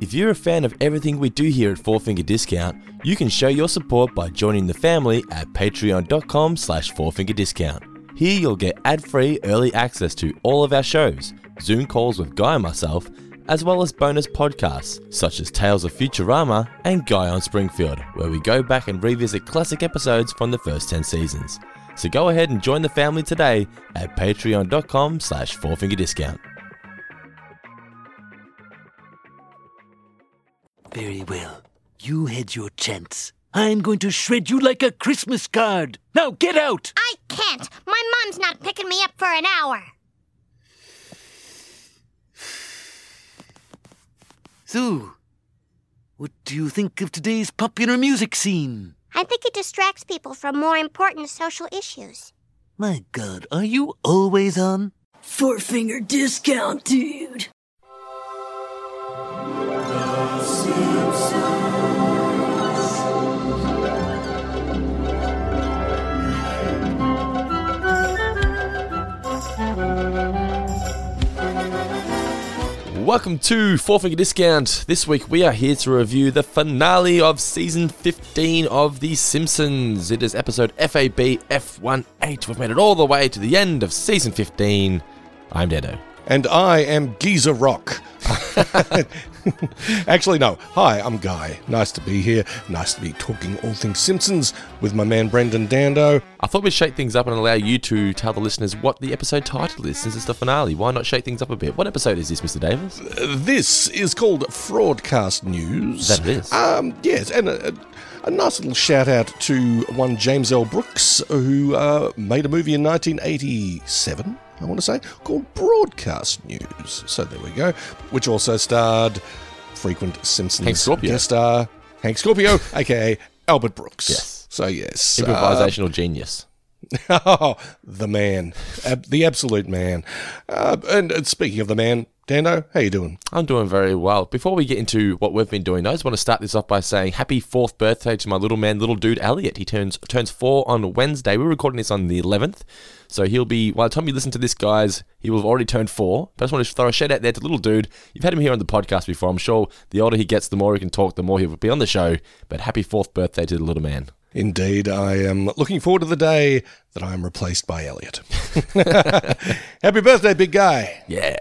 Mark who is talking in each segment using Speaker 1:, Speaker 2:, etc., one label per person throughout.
Speaker 1: If you're a fan of everything we do here at Four Finger Discount, you can show your support by joining the family at patreon.com slash fourfingerdiscount. Here you'll get ad-free early access to all of our shows, Zoom calls with Guy and myself, as well as bonus podcasts such as Tales of Futurama and Guy on Springfield, where we go back and revisit classic episodes from the first 10 seasons. So go ahead and join the family today at patreon.com slash fourfingerdiscount.
Speaker 2: Very well. You had your chance. I'm going to shred you like a Christmas card. Now get out!
Speaker 3: I can't. My mom's not picking me up for an hour.
Speaker 2: So, what do you think of today's popular music scene?
Speaker 3: I think it distracts people from more important social issues.
Speaker 2: My god, are you always on?
Speaker 4: Four finger discount, dude.
Speaker 1: Welcome to Four Finger Discount. This week we are here to review the finale of season 15 of The Simpsons. It is episode FAB F18. We've made it all the way to the end of season 15. I'm Dedo.
Speaker 5: And I am Geezer Rock. Actually, no. Hi, I'm Guy. Nice to be here. Nice to be talking all things Simpsons with my man Brendan Dando.
Speaker 1: I thought we'd shake things up and allow you to tell the listeners what the episode title is since it's the finale. Why not shake things up a bit? What episode is this, Mr. Davis?
Speaker 5: Uh, This is called Fraudcast News.
Speaker 1: That it is.
Speaker 5: Um, yes, and a, a, a nice little shout out to one James L. Brooks, who uh, made a movie in 1987, I want to say, called Broadcast News. So there we go. Which also starred frequent Simpsons
Speaker 1: Hank Scorpio.
Speaker 5: guest star Hank Scorpio, aka Albert Brooks.
Speaker 1: Yes.
Speaker 5: So yes, uh,
Speaker 1: Improvisational genius.
Speaker 5: Oh, the man, the absolute man. Uh, and, speaking of the man, Dando, how you doing?
Speaker 1: I'm doing very well. Before we get into what we've been doing, I just want to start this off by saying happy fourth birthday to my little man, little dude Elliot. He turns turns four on Wednesday. We're recording this on the 11th, so he'll be. By the time you listen to this, guys, he will have already turned four. But I just want to throw a shout out there to little dude. You've had him here on the podcast before. I'm sure the older he gets, the more he can talk, the more he will be on the show. But happy fourth birthday to the little man.
Speaker 5: Indeed, I am looking forward to the day that I am replaced by Elliot. Happy birthday, big guy.
Speaker 1: Yeah.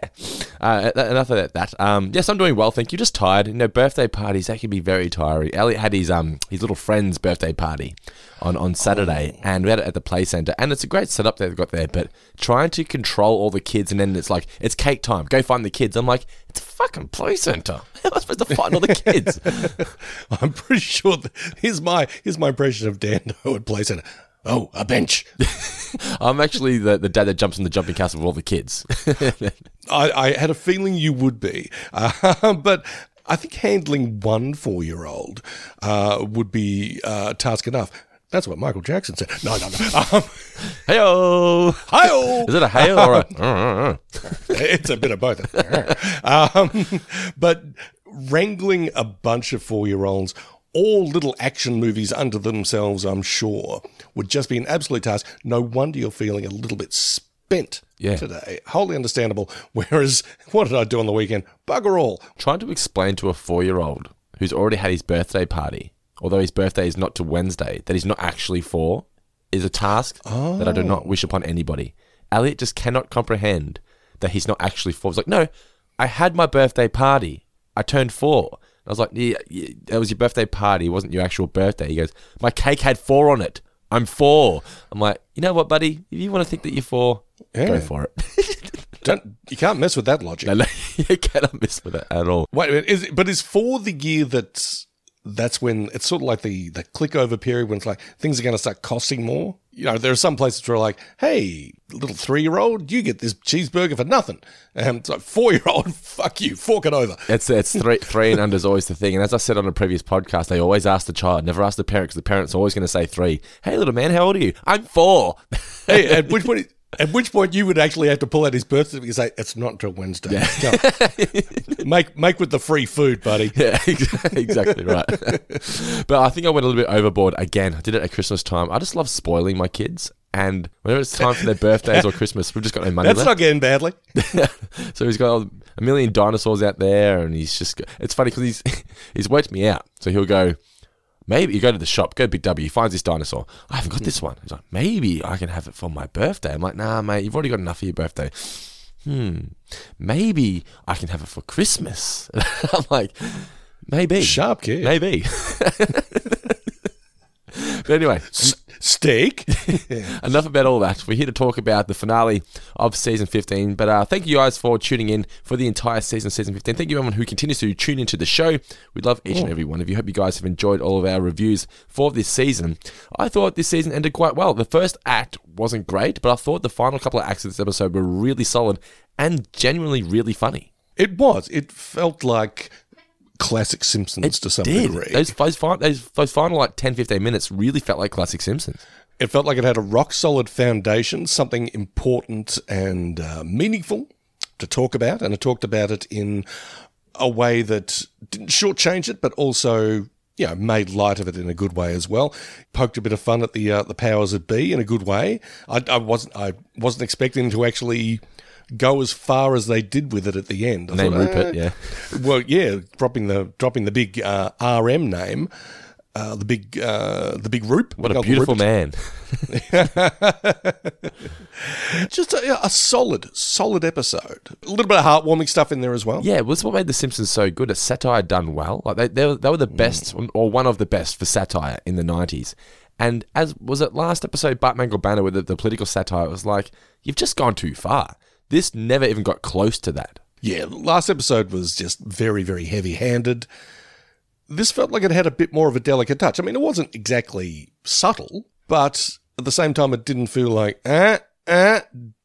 Speaker 1: Uh, enough of that. Um, yes, I'm doing well, thank you. Just tired. You know, birthday parties that can be very tiring. Elliot had his um his little friend's birthday party on on Saturday, and we had it at the play center, and it's a great setup they've got there. But trying to control all the kids, and then it's like it's cake time. Go find the kids. I'm like, it's a fucking play center. How am I supposed to find all the kids?
Speaker 5: I'm pretty sure that here's my here's my impression of Dando at Play Center. Oh, a bench.
Speaker 1: I'm actually the, the dad that jumps in the jumping castle with all the kids.
Speaker 5: I, I had a feeling you would be, uh, but I think handling one four year old uh, would be uh, task enough. That's what Michael Jackson said. No, no, no. Um,
Speaker 1: Heyo.
Speaker 5: hi
Speaker 1: Is it a hail or a?
Speaker 5: it's a bit of both. um, but wrangling a bunch of four year olds, all little action movies unto themselves, I'm sure, would just be an absolute task. No wonder you're feeling a little bit spent
Speaker 1: Yeah.
Speaker 5: today. Wholly understandable. Whereas, what did I do on the weekend? Bugger all.
Speaker 1: trying to explain to a four year old who's already had his birthday party, although his birthday is not to Wednesday, that he's not actually four, is a task that I do not wish upon anybody. Elliot just cannot comprehend that he's not actually four. He's like, no, I had my birthday party. I turned four. I was like, yeah, yeah, that was your birthday party. It wasn't your actual birthday. He goes, my cake had four on it. I'm four. I'm like, you know what, buddy? If you want to think that you're four, go for it.
Speaker 5: Don't, you can't mess with that logic.
Speaker 1: no, no, you cannot miss with it at all.
Speaker 5: Wait a minute, is but is for the year that's that's when it's sort of like the the click over period when it's like things are going to start costing more. You know, there are some places where like, hey, little three year old, you get this cheeseburger for nothing. And it's like four year old, fuck you, fork it over.
Speaker 1: It's it's three three and under is always the thing. And as I said on a previous podcast, they always ask the child, never ask the parent, because the parent's always going to say three. Hey, little man, how old are you? I'm four.
Speaker 5: hey, at which point? At which point you would actually have to pull out his birth certificate and say it's not until Wednesday. Go. make make with the free food, buddy.
Speaker 1: yeah, exactly, right. but I think I went a little bit overboard again. I did it at Christmas time. I just love spoiling my kids. and whenever it's time for their birthdays or Christmas, we've just got no money
Speaker 5: That's
Speaker 1: left.
Speaker 5: not getting badly.
Speaker 1: so he's got a million dinosaurs out there, and he's just. It's funny because he's he's worked me out. So he'll go. Maybe you go to the shop, go to Big W, he finds this dinosaur. I haven't got this one. He's like, maybe I can have it for my birthday. I'm like, nah, mate, you've already got enough for your birthday. Hmm, maybe I can have it for Christmas. I'm like, maybe,
Speaker 5: Sharp kid.
Speaker 1: maybe. but anyway,
Speaker 5: S- steak.
Speaker 1: enough about all that. We're here to talk about the finale of season 15. But uh, thank you guys for tuning in for the entire season, season 15. Thank you everyone who continues to tune into the show. We love each and every one of you. Hope you guys have enjoyed all of our reviews for this season. I thought this season ended quite well. The first act wasn't great, but I thought the final couple of acts of this episode were really solid and genuinely really funny.
Speaker 5: It was. It felt like classic Simpsons to some
Speaker 1: Did.
Speaker 5: degree.
Speaker 1: Those, those, those, those final like 10, 15 minutes really felt like classic Simpsons.
Speaker 5: It felt like it had a rock solid foundation, something important and uh, meaningful to talk about, and it talked about it in a way that didn't shortchange it, but also you know made light of it in a good way as well. Poked a bit of fun at the uh, the powers that be in a good way. I, I wasn't I wasn't expecting to actually go as far as they did with it at the end. I
Speaker 1: Name
Speaker 5: thought,
Speaker 1: Rupert,
Speaker 5: eh,
Speaker 1: yeah.
Speaker 5: well, yeah, dropping the dropping the big uh, RM name, uh, the big uh, the big Roop.
Speaker 1: What a beautiful man.
Speaker 5: Just a, a solid, solid episode. A little bit of heartwarming stuff in there as well.
Speaker 1: Yeah, well, that's what made The Simpsons so good. A satire done well. Like they, they, were- they were the best, or one of the best for satire in the '90s. And as was it last episode, Bart Mangle Banner with the, the political satire, it was like you've just gone too far. This never even got close to that.
Speaker 5: Yeah, last episode was just very, very heavy handed. This felt like it had a bit more of a delicate touch. I mean, it wasn't exactly subtle, but at the same time, it didn't feel like, ah, ah,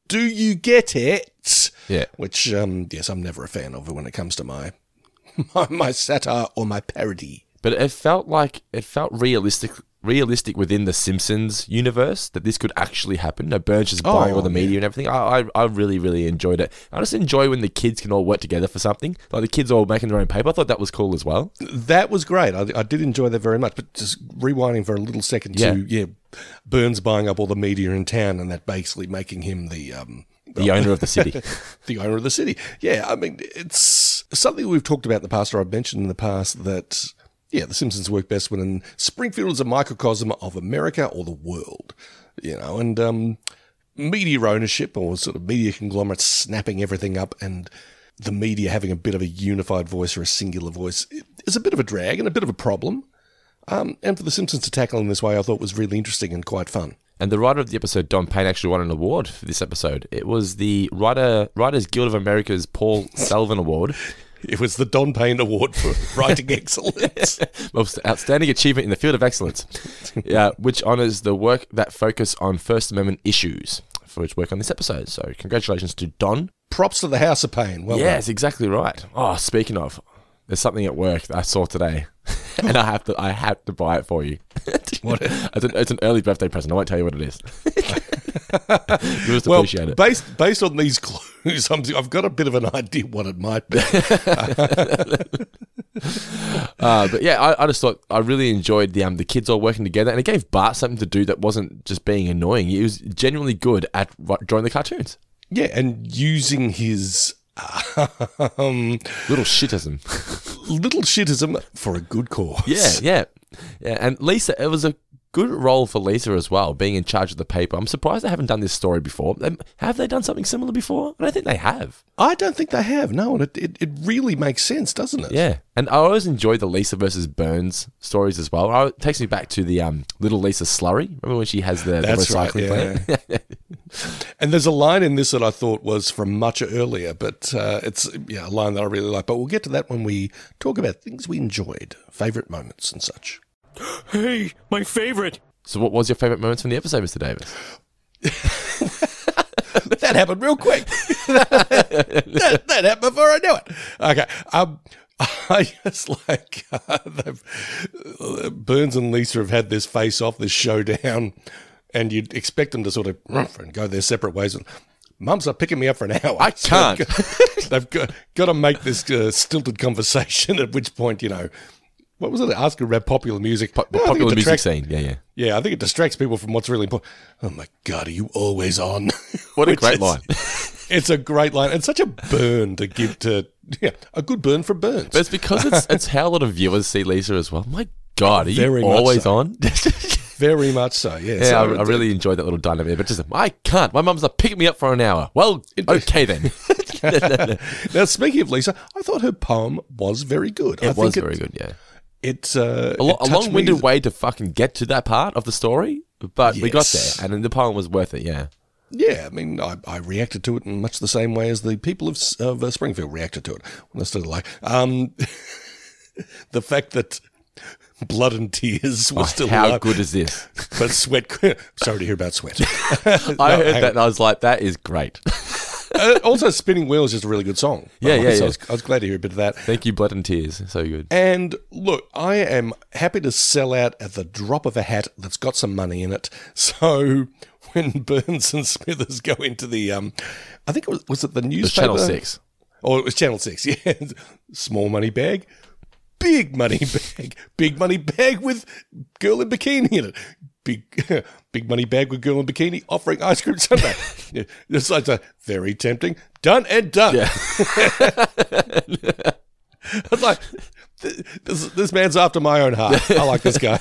Speaker 5: do you get it?
Speaker 1: Yeah.
Speaker 5: Which, um, yes, I'm never a fan of it when it comes to my, my, my satire or my parody.
Speaker 1: But it felt like it felt realistic, realistic within the Simpsons universe that this could actually happen. No, Burns just buying
Speaker 5: Oh,
Speaker 1: all the media and everything. I, I, I really, really enjoyed it. I just enjoy when the kids can all work together for something. Like the kids all making their own paper. I thought that was cool as well.
Speaker 5: That was great. I, I did enjoy that very much. But just rewinding for a little second
Speaker 1: Yeah.
Speaker 5: to yeah, Burns buying up all the media in town and that basically making him the um
Speaker 1: The owner of the city.
Speaker 5: the owner of the city. Yeah, I mean it's something we've talked about in the past, or I've mentioned in the past that yeah, The Simpsons work best when Springfield is a microcosm of America or the world. You know, and um, media ownership or sort of media conglomerates snapping everything up and the media having a bit of a unified voice or a singular voice is a bit of a drag and a bit of a problem. Um, and for The Simpsons to tackle in this way, I thought was really interesting and quite fun.
Speaker 1: And the writer of the episode, Don Payne, actually won an award for this episode. It was the Writer Writers Guild of America's Paul Sullivan Award.
Speaker 5: It was the Don Payne Award for Writing Excellence.
Speaker 1: Most outstanding achievement in the field of excellence, yeah, which honors the work that focus on First Amendment issues for its work on this episode. So, congratulations to Don.
Speaker 5: Props to the House of Payne. Well
Speaker 1: yes, exactly right. Oh, speaking of, there's something at work that I saw today, and I have to I have to buy it for you.
Speaker 5: What?
Speaker 1: it's, an, it's an early birthday present. I won't tell you what it is. just
Speaker 5: Well,
Speaker 1: appreciate it.
Speaker 5: based based on these clues, I'm, I've got a bit of an idea what it might be.
Speaker 1: Uh, but yeah, I, I just thought I really enjoyed the um, the kids all working together, and it gave Bart something to do that wasn't just being annoying. He was genuinely good at drawing the cartoons.
Speaker 5: yeah, and using his um,
Speaker 1: Little shitism.
Speaker 5: little shitism for a good cause.
Speaker 1: yeah, yeah, yeah. And Lisa, it was a good role for Lisa as well, being in charge of the paper. I'm surprised they haven't done this story before. Have they done something similar before? I don't think they have.
Speaker 5: I don't think they have. No, and it, it, it really makes sense, doesn't it?
Speaker 1: Yeah, and I always enjoy the Lisa versus Burns stories as well. It takes me back to the um, little Lisa slurry. Remember when she has the, the
Speaker 5: That's right,
Speaker 1: recycling
Speaker 5: yeah. And there's a line in this that I thought was from much earlier, but uh, it's yeah a line that I really like. But we'll get to that when we talk about things we enjoyed, favorite moments and such.
Speaker 2: Hey, my favorite.
Speaker 1: so, what was your favorite moments from the episode, Mr. Davis?
Speaker 5: that happened real quick. that, that happened before I knew it. Okay. Um, I just like uh, they've- uh, Burns and Lisa have had this face off, this showdown, and you'd expect them to sort of and go their separate ways. And Mum's not picking me up for an hour.
Speaker 1: I
Speaker 5: So
Speaker 1: can't.
Speaker 5: they've got, got to make this uh, stilted conversation. At which point, you know, what was it? Asking about popular music.
Speaker 1: Po-
Speaker 5: No, I it
Speaker 1: popular music scene. Yeah, yeah.
Speaker 5: Yeah, I think it distracts people from what's really important. Oh my god, are you always on?
Speaker 1: What a great
Speaker 5: is-
Speaker 1: line.
Speaker 5: It's a great line It's such a burn to give to yeah, a good burn for Burns.
Speaker 1: But it's because it's it's how a lot of viewers see Lisa as well. My God, are
Speaker 5: Very
Speaker 1: you always
Speaker 5: so.
Speaker 1: on?
Speaker 5: Very much so. Yeah,
Speaker 1: yeah,
Speaker 5: so
Speaker 1: I, I really enjoyed that little dynamic. But just, I can't. My mum's like picking me up for an hour. Well, okay then.
Speaker 5: Now, speaking of Lisa, I thought her poem was very good. I
Speaker 1: It was
Speaker 5: think
Speaker 1: very good. Yeah,
Speaker 5: It's uh,
Speaker 1: a, lo-
Speaker 5: it
Speaker 1: a long-winded way to fucking get to that part of the story, but we got there, and then the poem was worth it. Yeah.
Speaker 5: Yeah, I mean, I, I reacted to it in much the same way as the people of, of uh, Springfield reacted to it. When I started like, um, the fact that blood and tears were
Speaker 1: Oh,
Speaker 5: still
Speaker 1: how
Speaker 5: alive,
Speaker 1: good is this?
Speaker 5: but sweat. Sorry to hear about sweat.
Speaker 1: I
Speaker 5: No,
Speaker 1: heard that and I was like, that is great.
Speaker 5: Uh, also, Spinning Wheels is a really good song.
Speaker 1: Yeah, yeah, yeah.
Speaker 5: I was, I was glad to hear a bit of that.
Speaker 1: Thank you, Blood and Tears. So good.
Speaker 5: And look, I am happy to sell out at the drop of a hat that's got some money in it. So when Burns and Smithers go into the, um, I think it was was it the
Speaker 1: It
Speaker 5: newspaper?
Speaker 1: Channel 6.
Speaker 5: Oh, it was Channel 6, yeah. Small money bag, big money bag, big money bag with girl in bikini in it. Big, big money bag with girl in bikini offering ice cream sundae. yeah, it's like a very tempting. Done and done.
Speaker 1: Yeah.
Speaker 5: I was like, this, this man's after my own heart. I like this guy.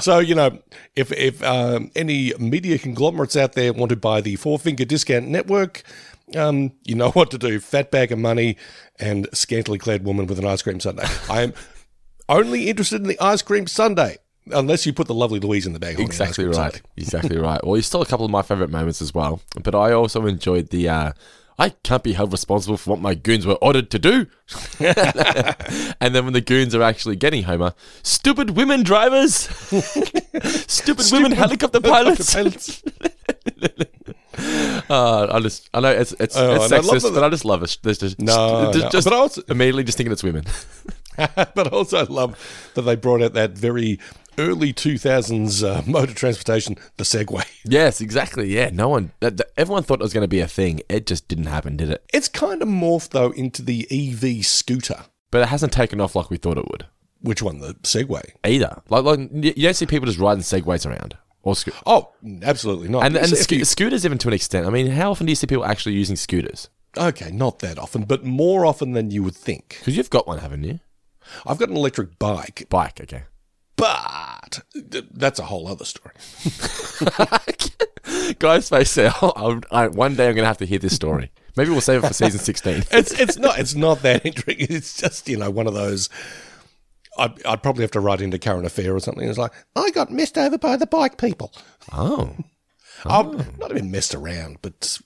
Speaker 5: so you know, if if um, any media conglomerates out there want to buy the Four Finger Discount Network, um, you know what to do: fat bag of money and scantily clad woman with an ice cream sundae. I am only interested in the ice cream sundae. Unless you put the lovely Louise in the bag. holding an ice
Speaker 1: Exactly right. Exactly right. Well, you stole a couple of my favorite moments as well. But I also enjoyed the uh, I can't be held responsible for what my goons were ordered to do. and then when the goons are actually getting Homer, stupid women drivers, stupid, women helicopter pilots. uh, I just, I know it's it's,
Speaker 5: Oh,
Speaker 1: it's
Speaker 5: and I
Speaker 1: sexist, but I just love it. There's just,
Speaker 5: No,
Speaker 1: just,
Speaker 5: no,
Speaker 1: just
Speaker 5: but also-
Speaker 1: immediately just thinking it's women.
Speaker 5: but also I love that they brought out that very early 2000s uh, motor transportation, the Segway.
Speaker 1: yes, exactly. Yeah, no one, that, that- everyone thought it was going to be a thing. It just didn't happen, did it?
Speaker 5: It's kind of morphed, though, into the EV scooter.
Speaker 1: But it hasn't taken off like we thought it would.
Speaker 5: Which one? The Segway?
Speaker 1: either. Like, like you don't see people just riding segways around or sco-
Speaker 5: Oh, absolutely not.
Speaker 1: and and the sco-
Speaker 5: you-
Speaker 1: scooters even to an extent. I mean, how often do you see people actually using scooters?
Speaker 5: okay, not that often, but more often than you would think.
Speaker 1: Because you've got one, haven't you?
Speaker 5: I've got an electric bike,
Speaker 1: Bike, okay.
Speaker 5: But that's a whole other story.
Speaker 1: Guys, face. I'll, one day I'm going to have to hear this story. Maybe we'll save it for season 16.
Speaker 5: It's it's not it's not that intriguing. It's just you know one of those. I'd, I'd probably have to write into current affair or something. It's like I got messed over by the bike people.
Speaker 1: Oh.
Speaker 5: I'm oh. not even messed around, but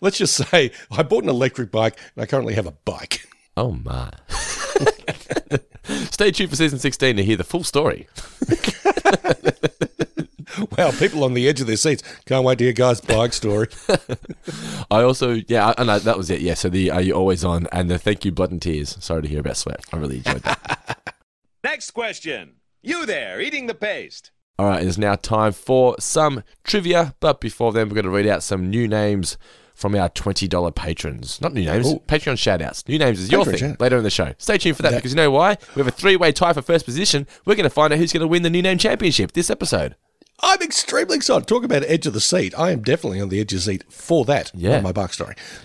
Speaker 5: let's just say I bought an electric bike and I currently have a bike.
Speaker 1: Oh, my. Stay tuned for season 16 to hear the full story.
Speaker 5: Wow, people on the edge of their seats can't wait to hear Guy's bike story.
Speaker 1: I also, yeah, I, I that was it. Yeah, so the Are You Always On and the Thank You Blood and Tears. Sorry to hear about Sweat. I really enjoyed that.
Speaker 6: Next question. You there, eating the paste.
Speaker 1: All right, it is now time for some trivia. But before then, we're going to read out some new names from our $20 patrons. Not new names, Patreon shout outs. New names is your
Speaker 5: Patreon
Speaker 1: thing
Speaker 5: shout-
Speaker 1: later in the show. Stay tuned for that, because you know why? We have a three way tie for first position. We're going to find out who's going to win the new name championship this episode.
Speaker 5: I'm extremely excited. Talk about edge of the seat. I am definitely on the edge of the seat for that.
Speaker 1: Yeah.
Speaker 5: my bike story.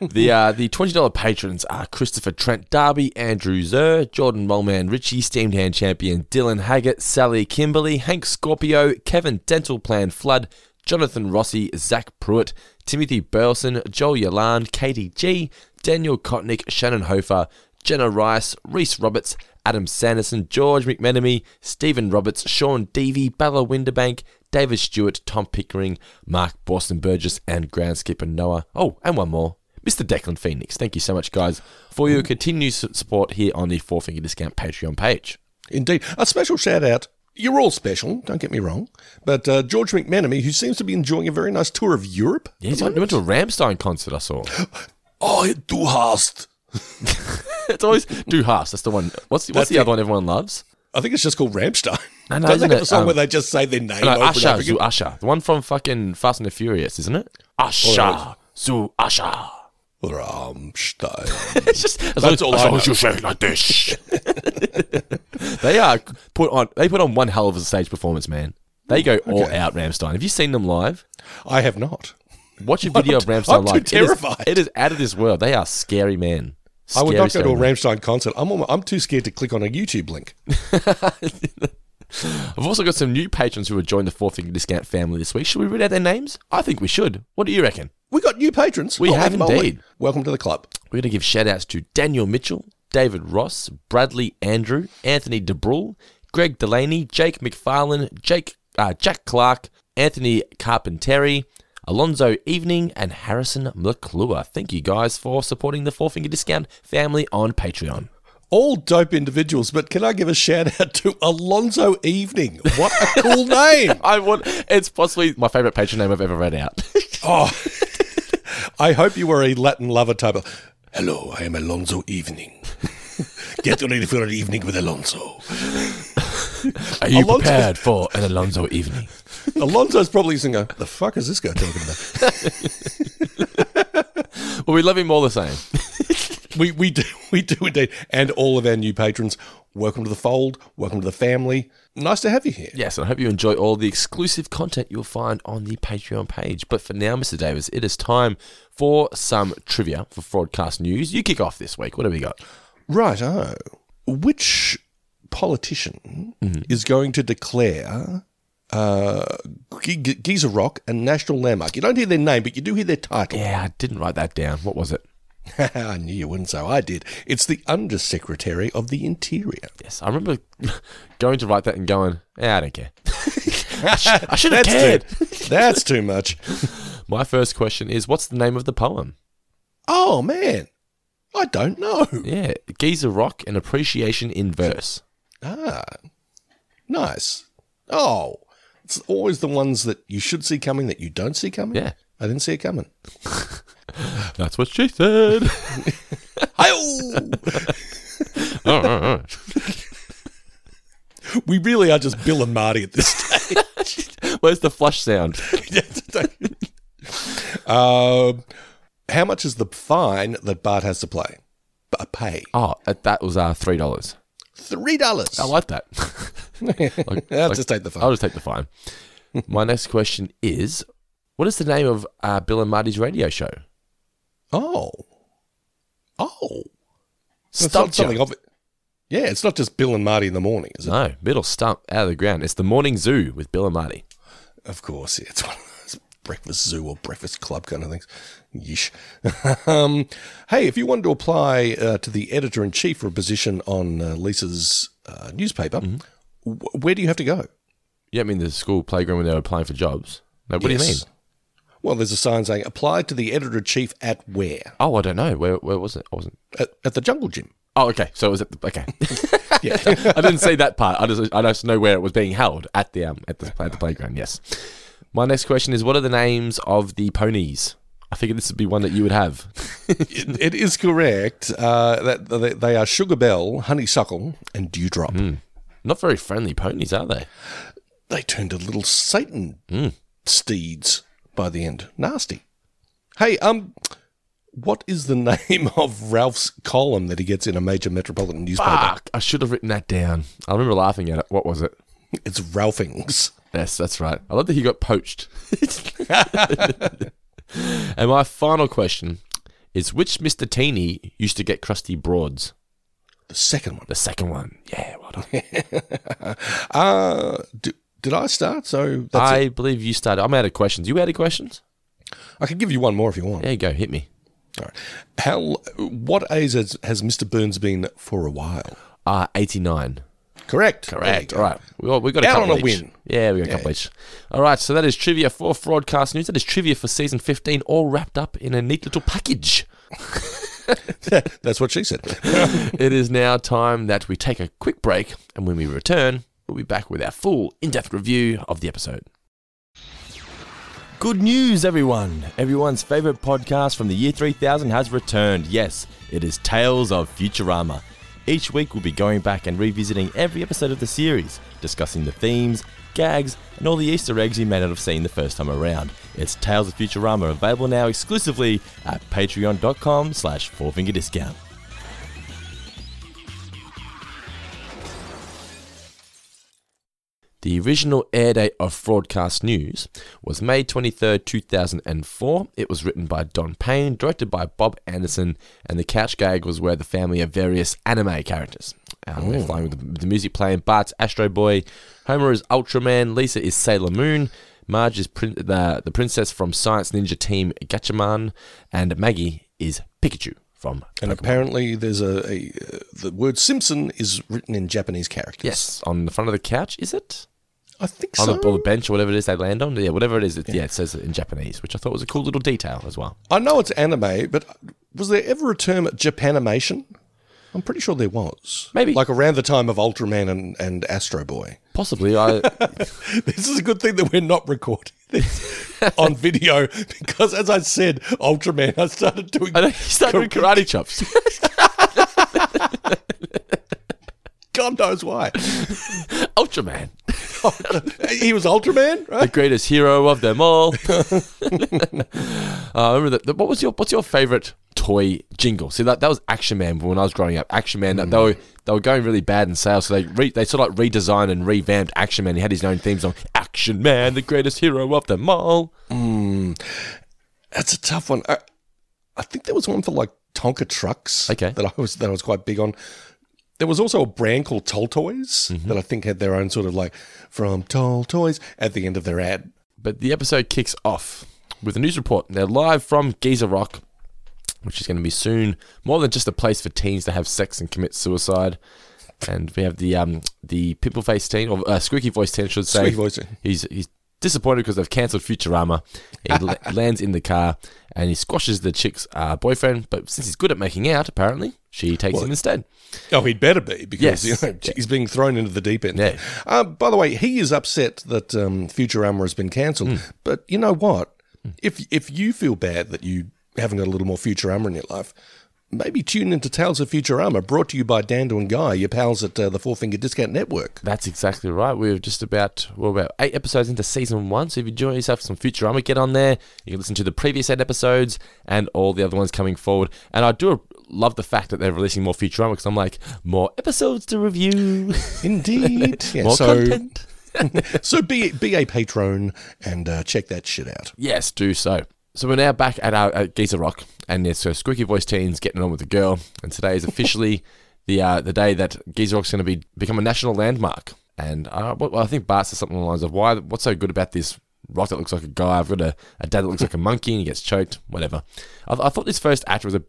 Speaker 1: the uh, the twenty dollar patrons are Christopher Trent Darby, Andrew Zer, Jordan Molman Richie Steamed Hand Champion Dylan Haggett, Sally Kimberly, Hank Scorpio, Kevin Dental Plan Flood, Jonathan Rossi, Zach Pruitt, Timothy Burleson, Joel Yolande, Katie G, Daniel Kotnick, Shannon Hofer, Jenna Rice, Reese Roberts, Adam Sanderson, George McMenemy, Stephen Roberts, Sean Deavy, Bella Winderbank, David Stewart, Tom Pickering, Mark Boston Burgess, and ground skipper Noah. Oh, and one more. Mr. Declan Phoenix. Thank you so much, guys, for your continued support here on the Four Finger Discount Patreon page.
Speaker 5: Indeed. A special shout out. You're all special, don't get me wrong. But uh, George McMenemy, who seems to be enjoying a very nice tour of Europe.
Speaker 1: Yeah, he went, went to a Rammstein concert, I saw.
Speaker 5: Oh, du hast.
Speaker 1: it's always Du Hast. That's the one. What's, the- what's
Speaker 5: That's
Speaker 1: the
Speaker 5: it.
Speaker 1: other one everyone loves?
Speaker 5: I think it's just called Rammstein.
Speaker 1: I know,
Speaker 5: Don't they have
Speaker 1: it?
Speaker 5: a song
Speaker 1: Um,
Speaker 5: where they just say their name
Speaker 1: No, Usher, Zu? Usher. The one from fucking Fast and the Furious, isn't it? Usher, Zu Usher.
Speaker 5: Rammstein.
Speaker 1: It's just as
Speaker 5: That's
Speaker 1: long
Speaker 5: all
Speaker 1: as,
Speaker 5: I
Speaker 1: as long as you say it like this. they are put on. They put on one hell of a stage performance, man. They go all
Speaker 5: Okay.
Speaker 1: out, Rammstein. Have you seen them live?
Speaker 5: I have not.
Speaker 1: Watch a video of Rammstein
Speaker 5: I'm too
Speaker 1: live. It is-
Speaker 5: terrified.
Speaker 1: It is, out of this world. They are scary, man.
Speaker 5: I would
Speaker 1: Scary,
Speaker 5: not go to a
Speaker 1: scary man.
Speaker 5: Concert. I'm almo- I'm too scared to click on a YouTube link.
Speaker 1: I've also got some new patrons who have joined the Four Finger Discount family this week. Should we read out their names? I think we should. What do you reckon?
Speaker 5: We got new patrons.
Speaker 1: We
Speaker 5: Holy
Speaker 1: have indeed.
Speaker 5: Welcome to the club.
Speaker 1: We're going to give shout outs to Daniel Mitchell, David Ross, Bradley Andrew, Anthony DeBrule, Greg Delaney, Jake McFarlane, Jake, uh, Jack Clark, Anthony Carpenteri, Alonzo Evening, and Harrison McClure. Thank you guys for supporting the Four Finger Discount family on Patreon.
Speaker 5: All dope individuals, but can I give a shout out to Alonzo Evening? What a cool name!
Speaker 1: I want. It's possibly my favorite patron name I've ever read out.
Speaker 5: Oh, I hope you were a Latin lover type of. Hello, I am Alonzo Evening. Get ready for an evening with Alonzo.
Speaker 1: Are you prepared for an Alonzo evening?
Speaker 5: Alonzo's probably going, the fuck is this guy talking about?
Speaker 1: Well, we love him all the same.
Speaker 5: We, we do, we do indeed. And all of our new patrons, welcome to the fold, welcome to the family. Nice to have you here.
Speaker 1: Yes, and I hope you enjoy all the exclusive content you'll find on the Patreon page. But for now, Mr. Davis, it is time for some trivia for broadcast News. You kick off this week. What have we got?
Speaker 5: Right, oh. Which politician is going to declare uh, G- G- Geezer Rock a national landmark? You don't hear their name, but you do hear their title.
Speaker 1: Yeah, I didn't write that down. What was it?
Speaker 5: I knew you wouldn't, so I did. It's the Undersecretary of the Interior.
Speaker 1: Yes, I remember going to write that and going, yeah, I don't care. I, sh- I should have
Speaker 5: That's
Speaker 1: cared.
Speaker 5: too, that's too much.
Speaker 1: My first question is what's the name of the poem?
Speaker 5: Oh, man. I don't know.
Speaker 1: Yeah, Geezer Rock, and appreciation in verse.
Speaker 5: Ah, nice. Oh, it's always the ones that you should see coming that you don't see coming.
Speaker 1: Yeah.
Speaker 5: I didn't see it coming.
Speaker 1: That's what she said.
Speaker 5: Hi-oh!
Speaker 1: Oh, oh, oh.
Speaker 5: we really are just Bill and Marty at this stage.
Speaker 1: Where's the flush sound?
Speaker 5: um, how much is the fine that Bart has to play? B- pay
Speaker 1: Oh, that- that was uh, $3.
Speaker 5: three dollars.
Speaker 1: I like that.
Speaker 5: I'll just take the fine.
Speaker 1: I'll just take the fine. My next question is what is the name of uh, Bill and Marty's radio show?
Speaker 5: Oh, oh,
Speaker 1: Stump
Speaker 5: something of it. Yeah, it's not just Bill and Marty in the morning, is it?
Speaker 1: No, middle stump out of the ground. It's the Morning Zoo with Bill and Marty.
Speaker 5: Of course, yeah, it's one of those breakfast zoo or breakfast club kind of things. Yeesh. um, hey, if you wanted to apply uh, to the editor in chief for a position on uh, Lisa's uh, newspaper, w- where do you have to go?
Speaker 1: Yeah, don't mean the school playground when they were applying for jobs? No, what do you mean?
Speaker 5: Well, there's a sign saying apply to the editor in chief at where?
Speaker 1: Oh, I don't know. Where where was it? I wasn't.
Speaker 5: At, at the Jungle Gym.
Speaker 1: Oh, okay. So it was at the, okay.
Speaker 5: Yeah.
Speaker 1: I didn't say that part. I just I just know where it was being held at the um at the at the playground. Yes. My next question is: What are the names of the ponies? I figured this would be one that you would have.
Speaker 5: it, it is correct uh, that they, they are Sugar Bell, Honeysuckle, and Dewdrop.
Speaker 1: Not very friendly ponies, are they?
Speaker 5: They turned to little Satan steeds by the end. Nasty. Hey, um, what is the name of Ralph's column that he gets in a major metropolitan newspaper?
Speaker 1: Fuck! I should have written that down. I remember laughing at it. What was it?
Speaker 5: It's Ralphings.
Speaker 1: Yes, that's right. I love that he got poached. and my final question is: Which Mister Teeny used to get crusty broads?
Speaker 5: The second one.
Speaker 1: The second one. Yeah, well done.
Speaker 5: Uh, d- did I start? So
Speaker 1: I
Speaker 5: it.
Speaker 1: believe you started. I'm out of questions. You out of questions?
Speaker 5: I can give you one more if you want.
Speaker 1: There you go. Hit me.
Speaker 5: All right. How? What age has, has Mr. Burns been for a while?
Speaker 1: Uh, 89.
Speaker 5: Correct.
Speaker 1: Correct. All right. We got, we got a
Speaker 5: Out
Speaker 1: couple
Speaker 5: on a
Speaker 1: each.
Speaker 5: win.
Speaker 1: Yeah, we got a
Speaker 5: Yeah.
Speaker 1: couple each. All right. So that is trivia for Fraudcast News. That is trivia for season 15, all wrapped up in a neat little package.
Speaker 5: That's what she said.
Speaker 1: it is now time that we take a quick break, and when we return, we'll be back with our full in depth review of the episode. Good news, everyone! Everyone's favourite podcast from the year 3000 has returned. Yes, it is Tales of Futurama. Each week, we'll be going back and revisiting every episode of the series, discussing the themes, gags, and all the Easter eggs you may not have seen the first time around. It's Tales of Futurama, available now exclusively at patreon.com slash fourfingerdiscount. The original air date of Broadcast News was May 23rd, 2004. It was written by Don Payne, directed by Bob Anderson, and the couch gag was where the family of various anime characters. Um, they're flying with the, with the music playing. Bart's Astro Boy, Homer is Ultraman, Lisa is Sailor Moon, Marge is prin- the, the princess from Science Ninja Team Gatchaman, and Maggie is Pikachu from
Speaker 5: And apparently, there's a, a uh, the word Simpson is written in Japanese characters.
Speaker 1: Yes, on the front of the couch, is it?
Speaker 5: I think
Speaker 1: on
Speaker 5: so.
Speaker 1: the, or the bench or whatever it is they land on. Yeah, whatever it is. It, yeah. it says it in Japanese, which I thought was a cool little detail as well.
Speaker 5: I know it's anime, but was there ever a term Japanimation? I'm pretty sure there was.
Speaker 1: Maybe.
Speaker 5: Like around the time of Ultraman and, and Astro Boy.
Speaker 1: Possibly. I
Speaker 5: This is a good thing that we're not recording this on video because, as I said, Ultraman, I started doing.
Speaker 1: I know you started doing karate chops.
Speaker 5: God knows why.
Speaker 1: Ultraman,
Speaker 5: he was Ultraman,
Speaker 1: the greatest hero of them all. uh, I remember that. What was your What's your favorite toy jingle? See that that was Action Man when I was growing up. Action Man. They were they were going really bad in sales, so they re, they sort of like redesigned and revamped Action Man. He had his own theme song. Action Man, the greatest hero of them all.
Speaker 5: That's a tough one. I, I think there was one for like Tonka trucks.
Speaker 1: Okay.
Speaker 5: That I was that I was quite big on. There was also a brand called Toltoys
Speaker 1: Mm-hmm.
Speaker 5: that I think had their own sort of like from Toltoys at the end of their ad.
Speaker 1: But the episode kicks off with a news report. They're live from Geezer Rock, which is going to be soon more than just a place for teens to have sex and commit suicide. And we have the um the pimple face teen or uh, squeaky voice teen, I should say.
Speaker 5: Squeaky voice.
Speaker 1: He's he's disappointed because they've cancelled Futurama. He la- lands in the car and he squashes the chick's uh, boyfriend. But since he's good at making out, apparently she takes him instead.
Speaker 5: Oh, he'd better be because
Speaker 1: Yes.
Speaker 5: you know, he's being thrown into the deep end.
Speaker 1: Yeah.
Speaker 5: Uh, by the way, he is upset that um, Futurama has been cancelled.
Speaker 1: Hmm.
Speaker 5: But you know what? If if you feel bad that you haven't got a little more Futurama in your life, maybe tune into Tales of Futurama, brought to you by Dando and Guy, your pals at uh, the Four Finger Discount Network.
Speaker 1: That's exactly right. We're just about well about eight episodes into season one. So if you enjoy yourself some Futurama, get on there. You can listen to the previous eight episodes and all the other ones coming forward. And I do love the fact that they're releasing more Futurama because I'm like more episodes to review,
Speaker 5: Indeed. Yeah,
Speaker 1: more
Speaker 5: so
Speaker 1: content.
Speaker 5: so be be a patron and uh, check that shit out.
Speaker 1: Yes, do so. So we're now back at our at Geezer Rock, and it's so Squeaky Voice Teens getting on with the girl, and today is officially the uh, the day that Geezer Rock's going to be become a national landmark. And uh, well, I think Bart says something along the lines of, "Why? What's so good about this rock that looks like a guy? I've got a, a dad that looks like a monkey, and he gets choked. Whatever." I, I thought this first act was a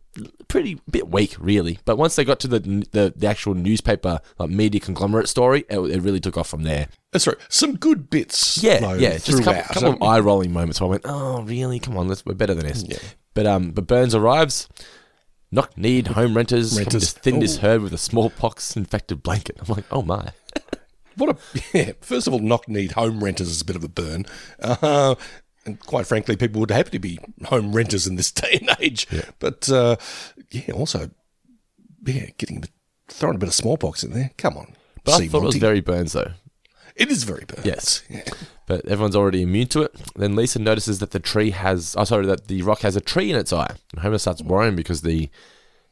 Speaker 1: pretty bit weak, really. But once they got to the the, the actual newspaper like media conglomerate story, it, it really took off from there.
Speaker 5: That's right. Some good bits.
Speaker 1: Yeah,
Speaker 5: though,
Speaker 1: yeah, just a couple, couple of eye rolling moments where I went, "Oh, really? Come on, let's we're better than this." Yeah. But um, but Burns arrives. Knock kneed home renters,
Speaker 5: Renters.
Speaker 1: thinned his
Speaker 5: Ooh.
Speaker 1: herd with a smallpox infected blanket. I'm like, oh my.
Speaker 5: What a yeah. First of all, knock need home renters is a bit of a burn. Uh, and quite frankly, people would happy to be home renters in this day and age. But uh, yeah, also yeah, getting a bit, throwing a bit of smallpox in there. Come on,
Speaker 1: But I thought it was very Burns though.
Speaker 5: It is very burns.
Speaker 1: Yes.
Speaker 5: Yeah.
Speaker 1: But everyone's already immune to it. Then Lisa notices that the tree has, oh sorry, that the rock has a tree in its eye. And Homer starts worrying because the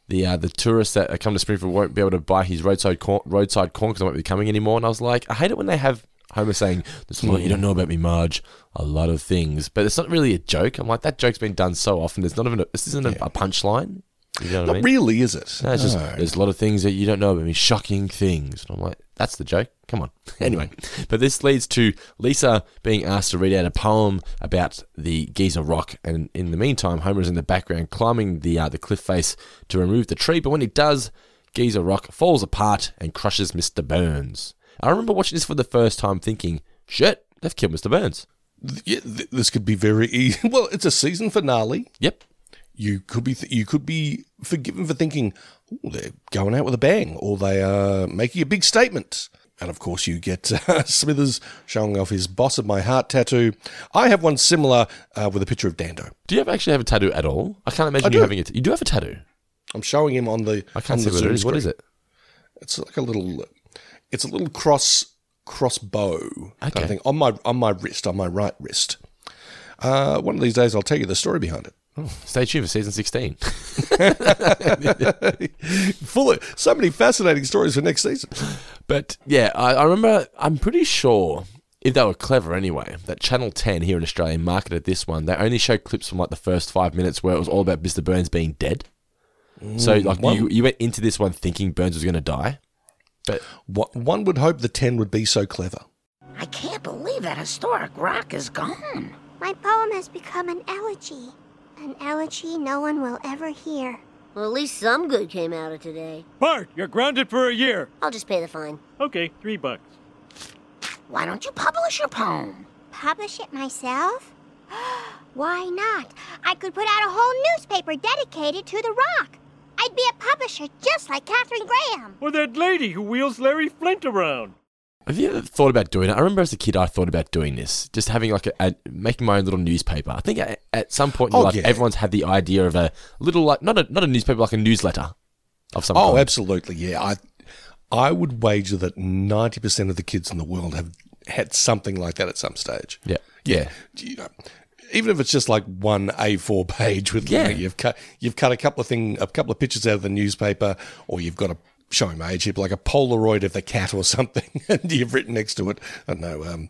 Speaker 1: the uh, the tourists that come to Springfield won't be able to buy his roadside corn, roadside corn because I won't be coming anymore. And I was like, I hate it when they have Homer saying, "There's a lot you don't know about me, Marge. A lot of things," but it's not really a joke. I'm like, that joke's been done so often. There's not even a, this isn't a, a punchline. You know what I
Speaker 5: Not
Speaker 1: mean?
Speaker 5: really, is it?
Speaker 1: No, it's just there's a lot of things that you don't know about me, shocking things. And I'm like, that's the joke. Come on. anyway, but this leads to Lisa being asked to read out a poem about the Geezer rock, and in the meantime, Homer's in the background climbing the uh, the cliff face to remove the tree. But when he does, Geezer rock falls apart and crushes Mr. Burns. I remember watching this for the first time, thinking, "Shit, they've killed Mr. Burns."
Speaker 5: Yeah, th- this could be very easy. Well, it's a season finale.
Speaker 1: Yep.
Speaker 5: You could be th- you could be forgiven for thinking oh, they're going out with a bang, or they are making a big statement. And of course, you get uh, Smithers showing off his "Boss of My Heart" tattoo. I have one similar uh, with a picture of Dando.
Speaker 1: Do you ever actually have a tattoo at all? I can't imagine
Speaker 5: I
Speaker 1: you
Speaker 5: do.
Speaker 1: having it. You do have a tattoo.
Speaker 5: I'm showing him on the.
Speaker 1: I can't see what it is. What is it?
Speaker 5: It's like a little, it's a little cross crossbow kind
Speaker 1: Okay.
Speaker 5: of thing on my on my wrist, on my right wrist. Uh, one of these days, I'll tell you the story behind it.
Speaker 1: Stay tuned for season 16.
Speaker 5: Full of so many fascinating stories for next season.
Speaker 1: But yeah, I, I remember, I'm pretty sure, if they were clever anyway, that Channel 10 here in Australia marketed this one. They only showed clips from like the first five minutes where it was all about Mr. Burns being dead. so mm, like
Speaker 5: one-
Speaker 1: you, you went into this one thinking Burns was going to die. But
Speaker 5: One one would hope the ten would be so clever.
Speaker 7: I can't believe that historic rock is gone.
Speaker 3: My poem has become an elegy. An elegy no one will ever hear.
Speaker 8: Well, at least some good came out of today.
Speaker 9: Bart, you're grounded for a year.
Speaker 8: I'll just pay the fine.
Speaker 9: Okay, three bucks.
Speaker 7: Why don't you publish your poem?
Speaker 3: Publish it myself? Why not? I could put out a whole newspaper dedicated to the rock. I'd be a publisher just like Katharine Graham.
Speaker 9: Or that lady who wheels Larry Flynt around.
Speaker 1: Have you ever thought about doing it? I remember as a kid, I thought about doing this, just having like a, a making my own little newspaper. I think at, at some point in
Speaker 5: Oh,
Speaker 1: your life,
Speaker 5: yeah.
Speaker 1: everyone's had the idea of a little like not a not a newspaper, like a newsletter of some
Speaker 5: Oh,
Speaker 1: kind.
Speaker 5: absolutely. Yeah. I I would wager that 90% of the kids in the world have had something like that at some stage.
Speaker 1: Yeah, yeah.
Speaker 5: You know, even if it's just like one A4 page with you know,
Speaker 1: Yeah.
Speaker 5: you've cut you've cut a couple of thing a couple of pictures out of the newspaper or you've got a showing my age like a Polaroid of the cat or something, and you've written next to it, I don't know, um,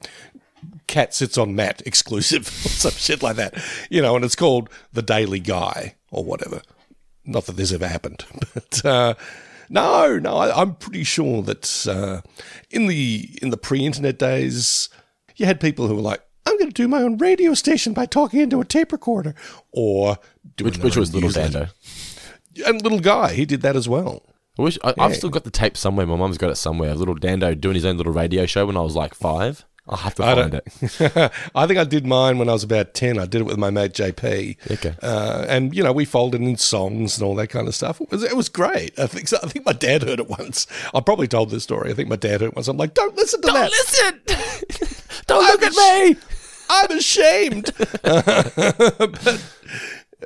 Speaker 5: cat sits on mat exclusive or some shit like that. You know, and it's called The Daily Guy or whatever. Not that this ever happened, but uh, no, no, I, I'm pretty sure that uh, in the in the pre-internet days, you had people who were like, "I'm going to do my own radio station by talking into a tape recorder," or doing
Speaker 1: Which, which was Little. Dando.
Speaker 5: And little guy, he did that as well.
Speaker 1: I wish I, I've still got the tape somewhere. My mum's got it somewhere. Little Dando doing his own little radio show when I was like five. I'll have to find
Speaker 5: don't-
Speaker 1: it.
Speaker 5: I think I did mine when I was about 10. I did it with my mate JP.
Speaker 1: Okay.
Speaker 5: Uh, and, you know, we folded in songs and all that kind of stuff. It was, it was great. I think so. I think my dad heard it once. I probably told this story. I think my dad heard it once. I'm like, don't listen to that.
Speaker 1: listen! Don't look at me!
Speaker 5: I'm ashamed. but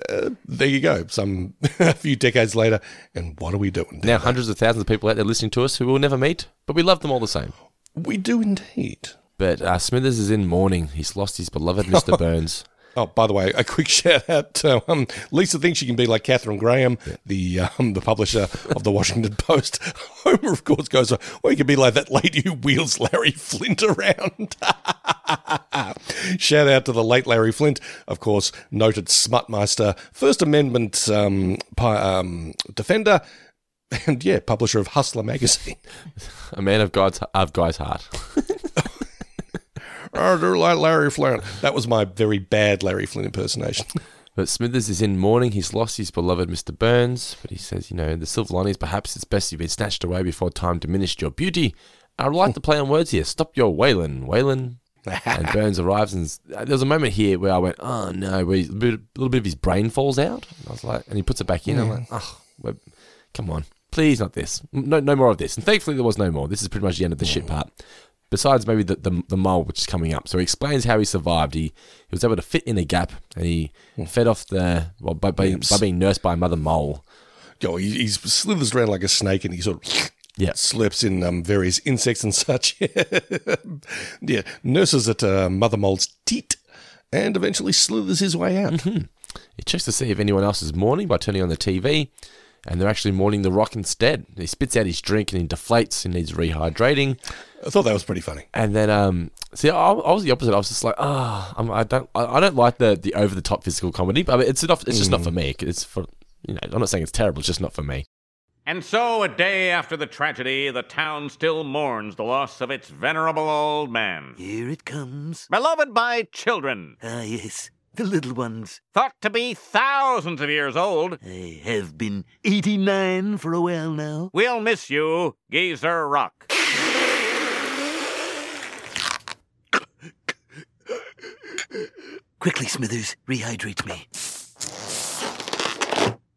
Speaker 5: uh, there you go. Some a few decades later, and what are we doing?
Speaker 1: Now, hundreds of thousands of people out there listening to us who we'll never meet, but we love them all the same.
Speaker 5: we do indeed.
Speaker 1: But uh, Smithers is in mourning. He's lost his beloved Mr. Burns.
Speaker 5: Oh, by the way, a quick shout out to um, Lisa thinks she can be like Katharine Graham, the um, the publisher of the Washington Post. Homer, of course, goes, "Or you can be like that lady who wheels Larry Flynt around." shout out to the late Larry Flynt, of course, noted smutmeister, First Amendment um, pi- um, defender, and yeah, publisher of Hustler magazine.
Speaker 1: A man of God's of Guy's heart.
Speaker 5: I like Larry Flynt. That was my very bad Larry Flynn impersonation.
Speaker 1: But Smithers is in mourning. He's lost his beloved Mr. Burns. But he says, you know, the silver lining is perhaps it's best you've been snatched away before time diminished your beauty. I'd like to play on words here. Stop your wailing, wailing. and Burns arrives, and uh, there's a moment here where I went, "Oh no!" Where a, bit, a little bit of his brain falls out. And I was like, and he puts it back in. I'm like, "Oh, come on, please, not this. No, no more of this." And thankfully, there was no more. This is pretty much the end of the shit part. Besides maybe the, the the mole which is coming up. So he explains how he survived. He he was able to fit in a gap, and he fed off the well by, by, by being nursed by mother mole.
Speaker 5: Yo, he, he slithers around like a snake and he sort of
Speaker 1: Yeah.
Speaker 5: slips in um, various insects and such. yeah, nurses at uh, Mother Mole's teat and eventually slithers his way out.
Speaker 1: He checks to see if anyone else is mourning by turning on the TV, and they're actually mourning the rock instead. He spits out his drink and he deflates and needs rehydrating.
Speaker 5: I thought that was pretty funny.
Speaker 1: And then, um, see, I, I was the opposite. I was just like, ah, I'm I don't, I, I don't like the the over the top physical comedy, but it's not, it's just not for me. It's for, you know, I'm not saying it's terrible. It's just not for me.
Speaker 10: And so, a day after the tragedy, the town still mourns the loss of its venerable old man.
Speaker 2: Here it comes.
Speaker 10: Beloved by children,
Speaker 2: Ah, yes, the little ones.
Speaker 10: thought to be thousands of years old.
Speaker 2: I have been 89 for a while now.
Speaker 10: We'll miss you, Geezer Rock.
Speaker 2: Quickly, Smithers, rehydrate me.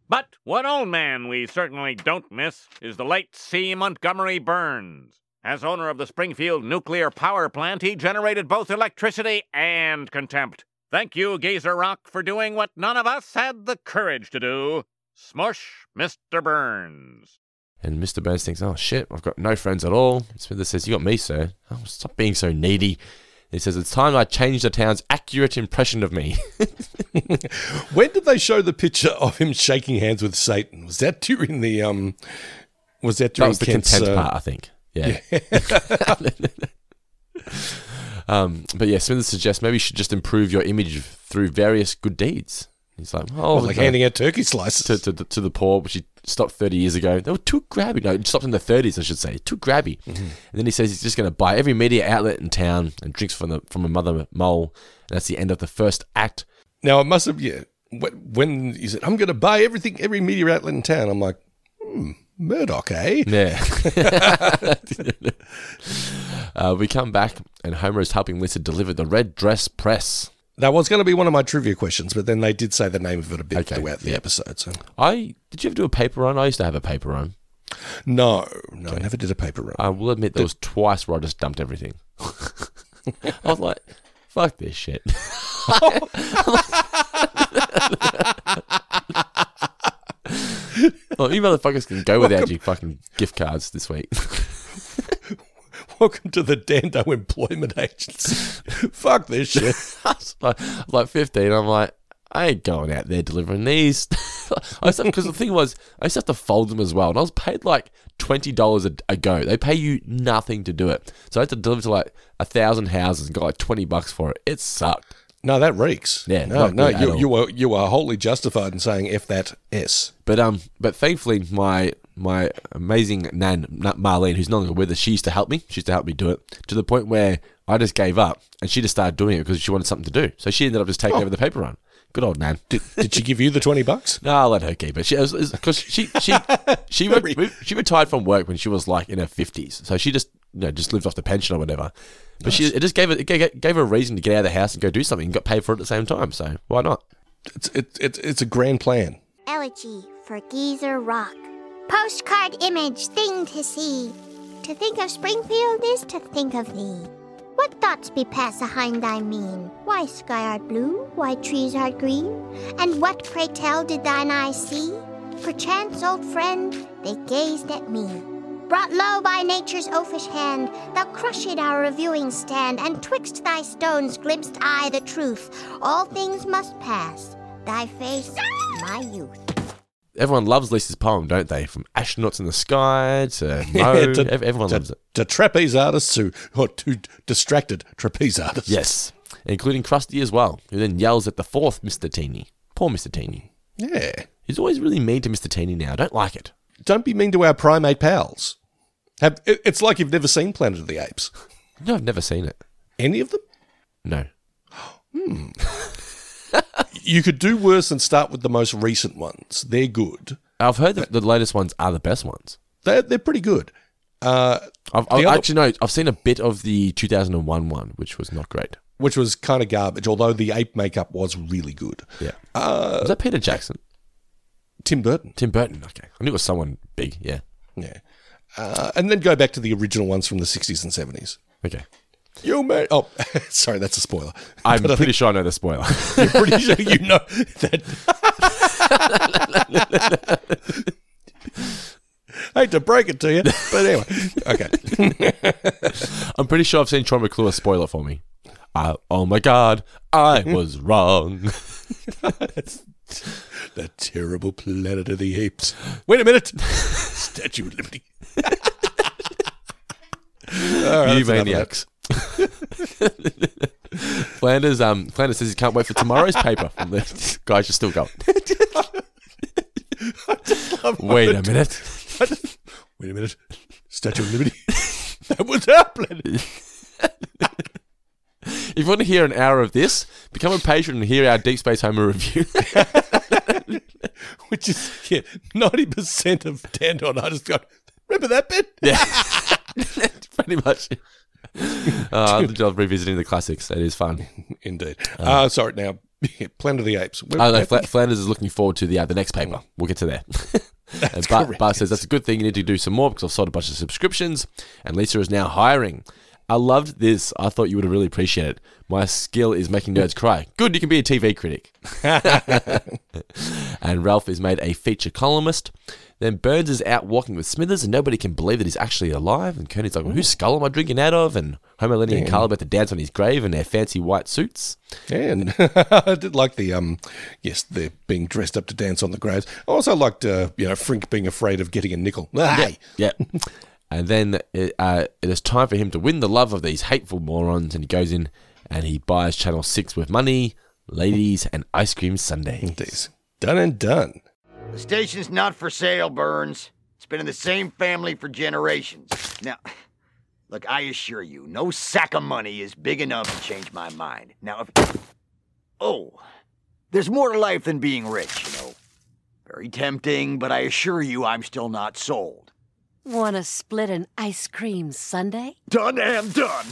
Speaker 10: But one old man we certainly don't miss is the late C. Montgomery Burns. As owner of the Springfield nuclear power plant, he generated both electricity and contempt. Thank you, Geezer Rock, for doing what none of us had the courage to do. Smush Mr. Burns.
Speaker 1: And Mr. Burns thinks, oh shit, I've got no friends at all. Smithers says, you got me, sir. Oh, stop being so needy. He says, it's time I changed the town's accurate impression of me.
Speaker 5: When did they show the picture of him shaking hands with Satan? Was that during the um? Was that
Speaker 1: that
Speaker 5: during
Speaker 1: was the
Speaker 5: Kent's,
Speaker 1: content
Speaker 5: uh,
Speaker 1: part, I think. Yeah. um, but yeah, Smithers suggests maybe you should just improve your image through various good deeds. He's like, oh,
Speaker 5: like
Speaker 1: no.
Speaker 5: handing out turkey slices.
Speaker 1: to, to, to the poor, which he stopped 30 years ago. They were too grabby. No, it stopped in the 30s, I should say. Too grabby.
Speaker 5: Mm-hmm.
Speaker 1: And then he says he's just going to buy every media outlet in town and drinks from the from a mother mole. And that's the end of the first act.
Speaker 5: Now it must have yeah. When he said, "I'm going to buy everything, every media outlet in town," I'm like, hmm, Murdoch, eh?
Speaker 1: Yeah. uh, we come back, and Homer is helping Lisa deliver the red dress press.
Speaker 5: That was going to be one of my trivia questions, but then they did say the name of it a bit
Speaker 1: Okay,
Speaker 5: throughout the
Speaker 1: yeah.
Speaker 5: episode. So
Speaker 1: I did you ever do a paper run? I used to have a paper run.
Speaker 5: no, no, I never did a paper run.
Speaker 1: I will admit there was twice where I just dumped everything. I was like, fuck this shit. Well, you motherfuckers can go without your fucking gift cards this week.
Speaker 5: Welcome to the Dando Employment Agency. Fuck this shit.
Speaker 1: I was like, I was like 15. I'm like, I ain't going out there delivering these. I because the thing was, I used to have to fold them as well, and I was paid like twenty dollars a a go. They pay you nothing to do it, so I had to deliver to like a thousand houses and got like twenty bucks for it. It sucked.
Speaker 5: No, that reeks.
Speaker 1: Yeah,
Speaker 5: no, no, you, you are you are wholly justified in saying f that s.
Speaker 1: But um, but thankfully, my my amazing nan Marlene, who's no longer with us, she used to help me. She used to help me do it to the point where I just gave up, and she just started doing it because she wanted something to do. So she ended up just taking over the paper run. Good old Nan.
Speaker 5: Did, did she give you the twenty bucks?
Speaker 1: No, I'll let her keep it. She because she she she re- she retired from work when she was like in her fifties, so she just you know just lived off the pension or whatever. But she it just gave her it gave, gave her a reason to get out of the house and go do something and got paid for it at the same time. So why not?
Speaker 5: It's it, it, it's a grand plan.
Speaker 3: Elegy for Geezer Rock. Postcard image, thing to see. To think of Springfield is to think of thee. What thoughts be passed behind thy mien? Why sky art blue? Why trees are green? And what, pray tell, did thine eye see? Perchance, old friend, they gazed at me. Brought low by nature's oafish hand, thou crushed our reviewing stand, and twixt thy stones glimpsed I the truth. All things must pass. Thy face, my youth.
Speaker 1: Everyone loves Lisa's poem, don't they? From astronauts in the sky to Moe,
Speaker 5: to-
Speaker 1: everyone
Speaker 5: to,
Speaker 1: loves it.
Speaker 5: To trapeze artists who or to distracted trapeze artists.
Speaker 1: Yes, including Krusty as well, who then yells at the fourth Mr. Teeny. Poor Mr. Teeny.
Speaker 5: Yeah.
Speaker 1: He's always really mean to Mr. Teeny now. I don't like it.
Speaker 5: Don't be mean to our primate pals. Have, it's like you've never seen Planet of the Apes.
Speaker 1: No, I've never seen it.
Speaker 5: Any of them?
Speaker 1: No.
Speaker 5: You could do worse and start with the most recent ones. They're good.
Speaker 1: I've heard that the latest ones are the best ones.
Speaker 5: They're, they're pretty good. Uh,
Speaker 1: I've, I've
Speaker 5: other-
Speaker 1: actually no, I've seen a bit of the 2001 one, which was not great.
Speaker 5: which was kind of garbage, although the ape makeup was really good.
Speaker 1: Yeah.
Speaker 5: Uh,
Speaker 1: was that Peter Jackson?
Speaker 5: Tim Burton.
Speaker 1: Tim Burton. Okay, I knew it was someone big. Yeah.
Speaker 5: Yeah. Uh, and then go back to the original ones from the 60s and 70s.
Speaker 1: Okay.
Speaker 5: You may. Oh, sorry, that's a spoiler.
Speaker 1: I'm
Speaker 5: I
Speaker 1: pretty sure I know the spoiler.
Speaker 5: you're pretty sure you know that. I hate to break it to you, but anyway. Okay.
Speaker 1: I'm pretty sure I've seen Troy McClure spoil it for me. Uh, oh my god, I was wrong.
Speaker 5: The terrible Planet of the Apes. Wait a minute. Statue of Liberty. Right,
Speaker 1: you
Speaker 5: that's enough of that.
Speaker 1: maniacs. Flanders, um, Flanders says he can't wait for tomorrow's paper. From the guys, you're still going. Wait a minute.
Speaker 5: Wait a minute. Statue of Liberty. that was planet.
Speaker 1: If you want to hear an hour of this, become a patron and hear our Deep Space Homer review.
Speaker 5: Which is yeah, ninety percent of Dandon. I just got remember that bit?
Speaker 1: yeah, pretty much. Uh, I love revisiting the classics. It is fun.
Speaker 5: Indeed. Uh, sorry, now Planet of the Apes. Where-
Speaker 1: I know Fla- Flanders is looking forward to the uh, the next paper. We'll get to that. and Bart, Bart says that's a good thing. You need to do some more because I've sold a bunch of subscriptions, and Lisa is now hiring. I loved this. I thought you would have really appreciated it. My skill is making nerds cry. Good, you can be a TV critic. and Ralph is made a feature columnist. Then Burns is out walking with Smithers, and nobody can believe that he's actually alive. And Kearney's like, well, whose skull am I drinking out of? And Homer, Lenny, and. Carl about to dance on his grave in their fancy white suits.
Speaker 5: And I did like the um, yes, they're being dressed up to dance on the graves. I also liked uh, you know Frink being afraid of getting a nickel. Hey,
Speaker 1: Yeah. and then it, uh, it is time for him to win the love of these hateful morons, and he goes in and he buys Channel 6 with money, ladies, and ice cream sundae.
Speaker 5: These done and done.
Speaker 11: The station's not for sale, Burns. It's been in the same family for generations. Now, look, I assure you, no sack of money is big enough to change my mind. Now, if. Oh, there's more to life than being rich, you know. Very tempting, but I assure you I'm still not sold.
Speaker 12: Want to split an ice cream sundae?
Speaker 11: Done and done.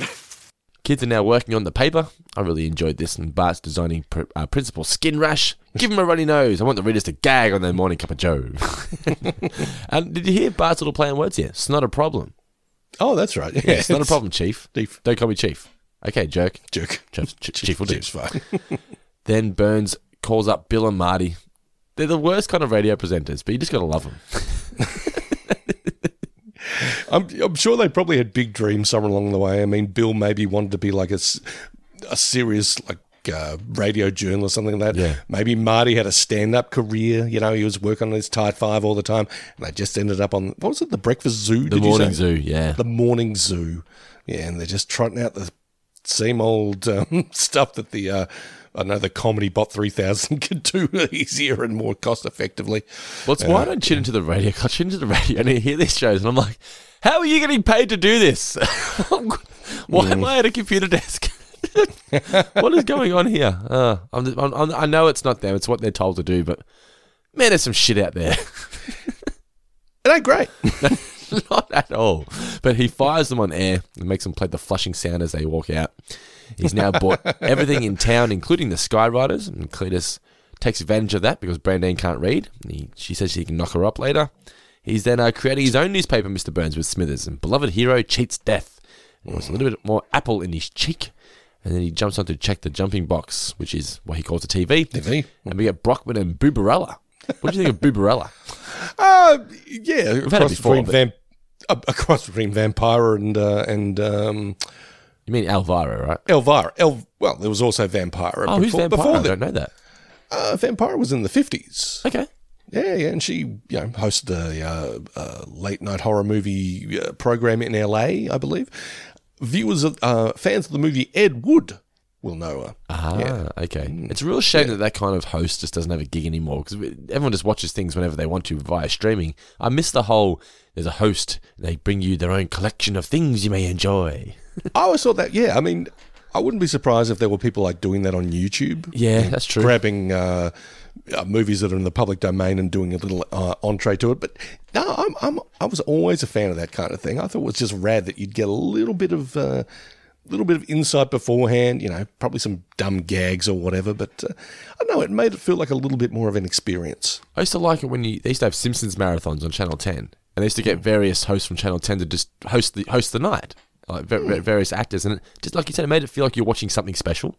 Speaker 1: Kids are now working on the paper. I really enjoyed this, and Bart's designing pr- uh, Principal Skin Rash. Give him a runny nose. I want the readers to gag on their morning cup of joe. and did you hear Bart's little play on words here? It's not a problem.
Speaker 5: Oh, that's right.
Speaker 1: Yeah, it's not a problem, Chief.
Speaker 5: Chief.
Speaker 1: Don't call me Chief. Okay, jerk.
Speaker 5: Jerk.
Speaker 1: Chief, Chief, Chief will do.
Speaker 5: Chief's fine.
Speaker 1: Then Burns calls up Bill and Marty. They're the worst kind of radio presenters, but you just gotta love them.
Speaker 5: I'm, I'm sure they probably had big dreams somewhere along the way. I mean, Bill maybe wanted to be like a, a serious like uh, radio journalist, or something like that.
Speaker 1: Yeah.
Speaker 5: Maybe Marty had a stand up career. You know, he was working on his tight five all the time, and they just ended up on what was it, the Breakfast Zoo?
Speaker 1: The morning zoo, yeah.
Speaker 5: The morning zoo. Yeah, and they're just trotting out the same old um, stuff that the. Uh, I know the Comedy Bot 3000 could do it easier and more cost effectively.
Speaker 1: Well, it's why I don't tune into the radio. I tune into the radio and I hear these shows, and I'm like, how are you getting paid to do this? why am I at a computer desk? what is going on here? Uh, I'm, I'm, I'm- I know it's not them; it's what they're told to do. But man, there's some shit out there.
Speaker 5: It ain't great.
Speaker 1: not at all. But he fires them on air and makes them play the flushing sound as they walk out. He's now bought everything in town, including the Skyriders, and Cletus takes advantage of that because Brandine can't read. He, she says she can knock her up later. He's then uh, creating his own newspaper, Mr. Burns, with Smithers, and beloved hero cheats death. He wants a little bit more apple in his cheek. And then he jumps on to check the jumping box, which is what he calls a TV.
Speaker 5: TV.
Speaker 1: And we get Brockman and Booberella. What do you think of Booberella?
Speaker 5: Uh, yeah,
Speaker 1: had it
Speaker 5: across
Speaker 1: before,
Speaker 5: between
Speaker 1: but-
Speaker 5: Vamp, across between Vampira and uh, and um,
Speaker 1: You mean Elvira, right?
Speaker 5: Elvira. El, well, there was also Vampira.
Speaker 1: Oh, who's Vampira? I
Speaker 5: the-
Speaker 1: don't know that.
Speaker 5: Uh, Vampira was in the fifties.
Speaker 1: Okay.
Speaker 5: Yeah, yeah, and she you know hosted a, uh, uh late night horror movie uh, program in L.A. I believe. Viewers, of, uh, fans of the movie Ed Wood will know her.
Speaker 1: Ah,
Speaker 5: Yeah.
Speaker 1: okay. It's a real shame that that kind of host just doesn't have a gig anymore because everyone just watches things whenever they want to via streaming. I miss the whole there's a host, they bring you their own collection of things you may enjoy.
Speaker 5: I always thought that. Yeah, I mean, I wouldn't be surprised if there were people like doing that on YouTube.
Speaker 1: Yeah, that's true.
Speaker 5: Grabbing uh, uh, movies that are in the public domain and doing a little uh, entree to it. But no, I'm, I'm I was always a fan of that kind of thing. I thought it was just rad that you'd get a little bit of. Uh, little bit of insight beforehand, you know, probably some dumb gags or whatever, but uh, I don't know, it made it feel like a little bit more of an experience.
Speaker 1: I used to like it when you, they used to have Simpsons marathons on Channel 10, and they used to get various hosts from Channel 10 to just host the host the night, like ver- ver- various actors, and it, just like you said, it made it feel like you're watching something special.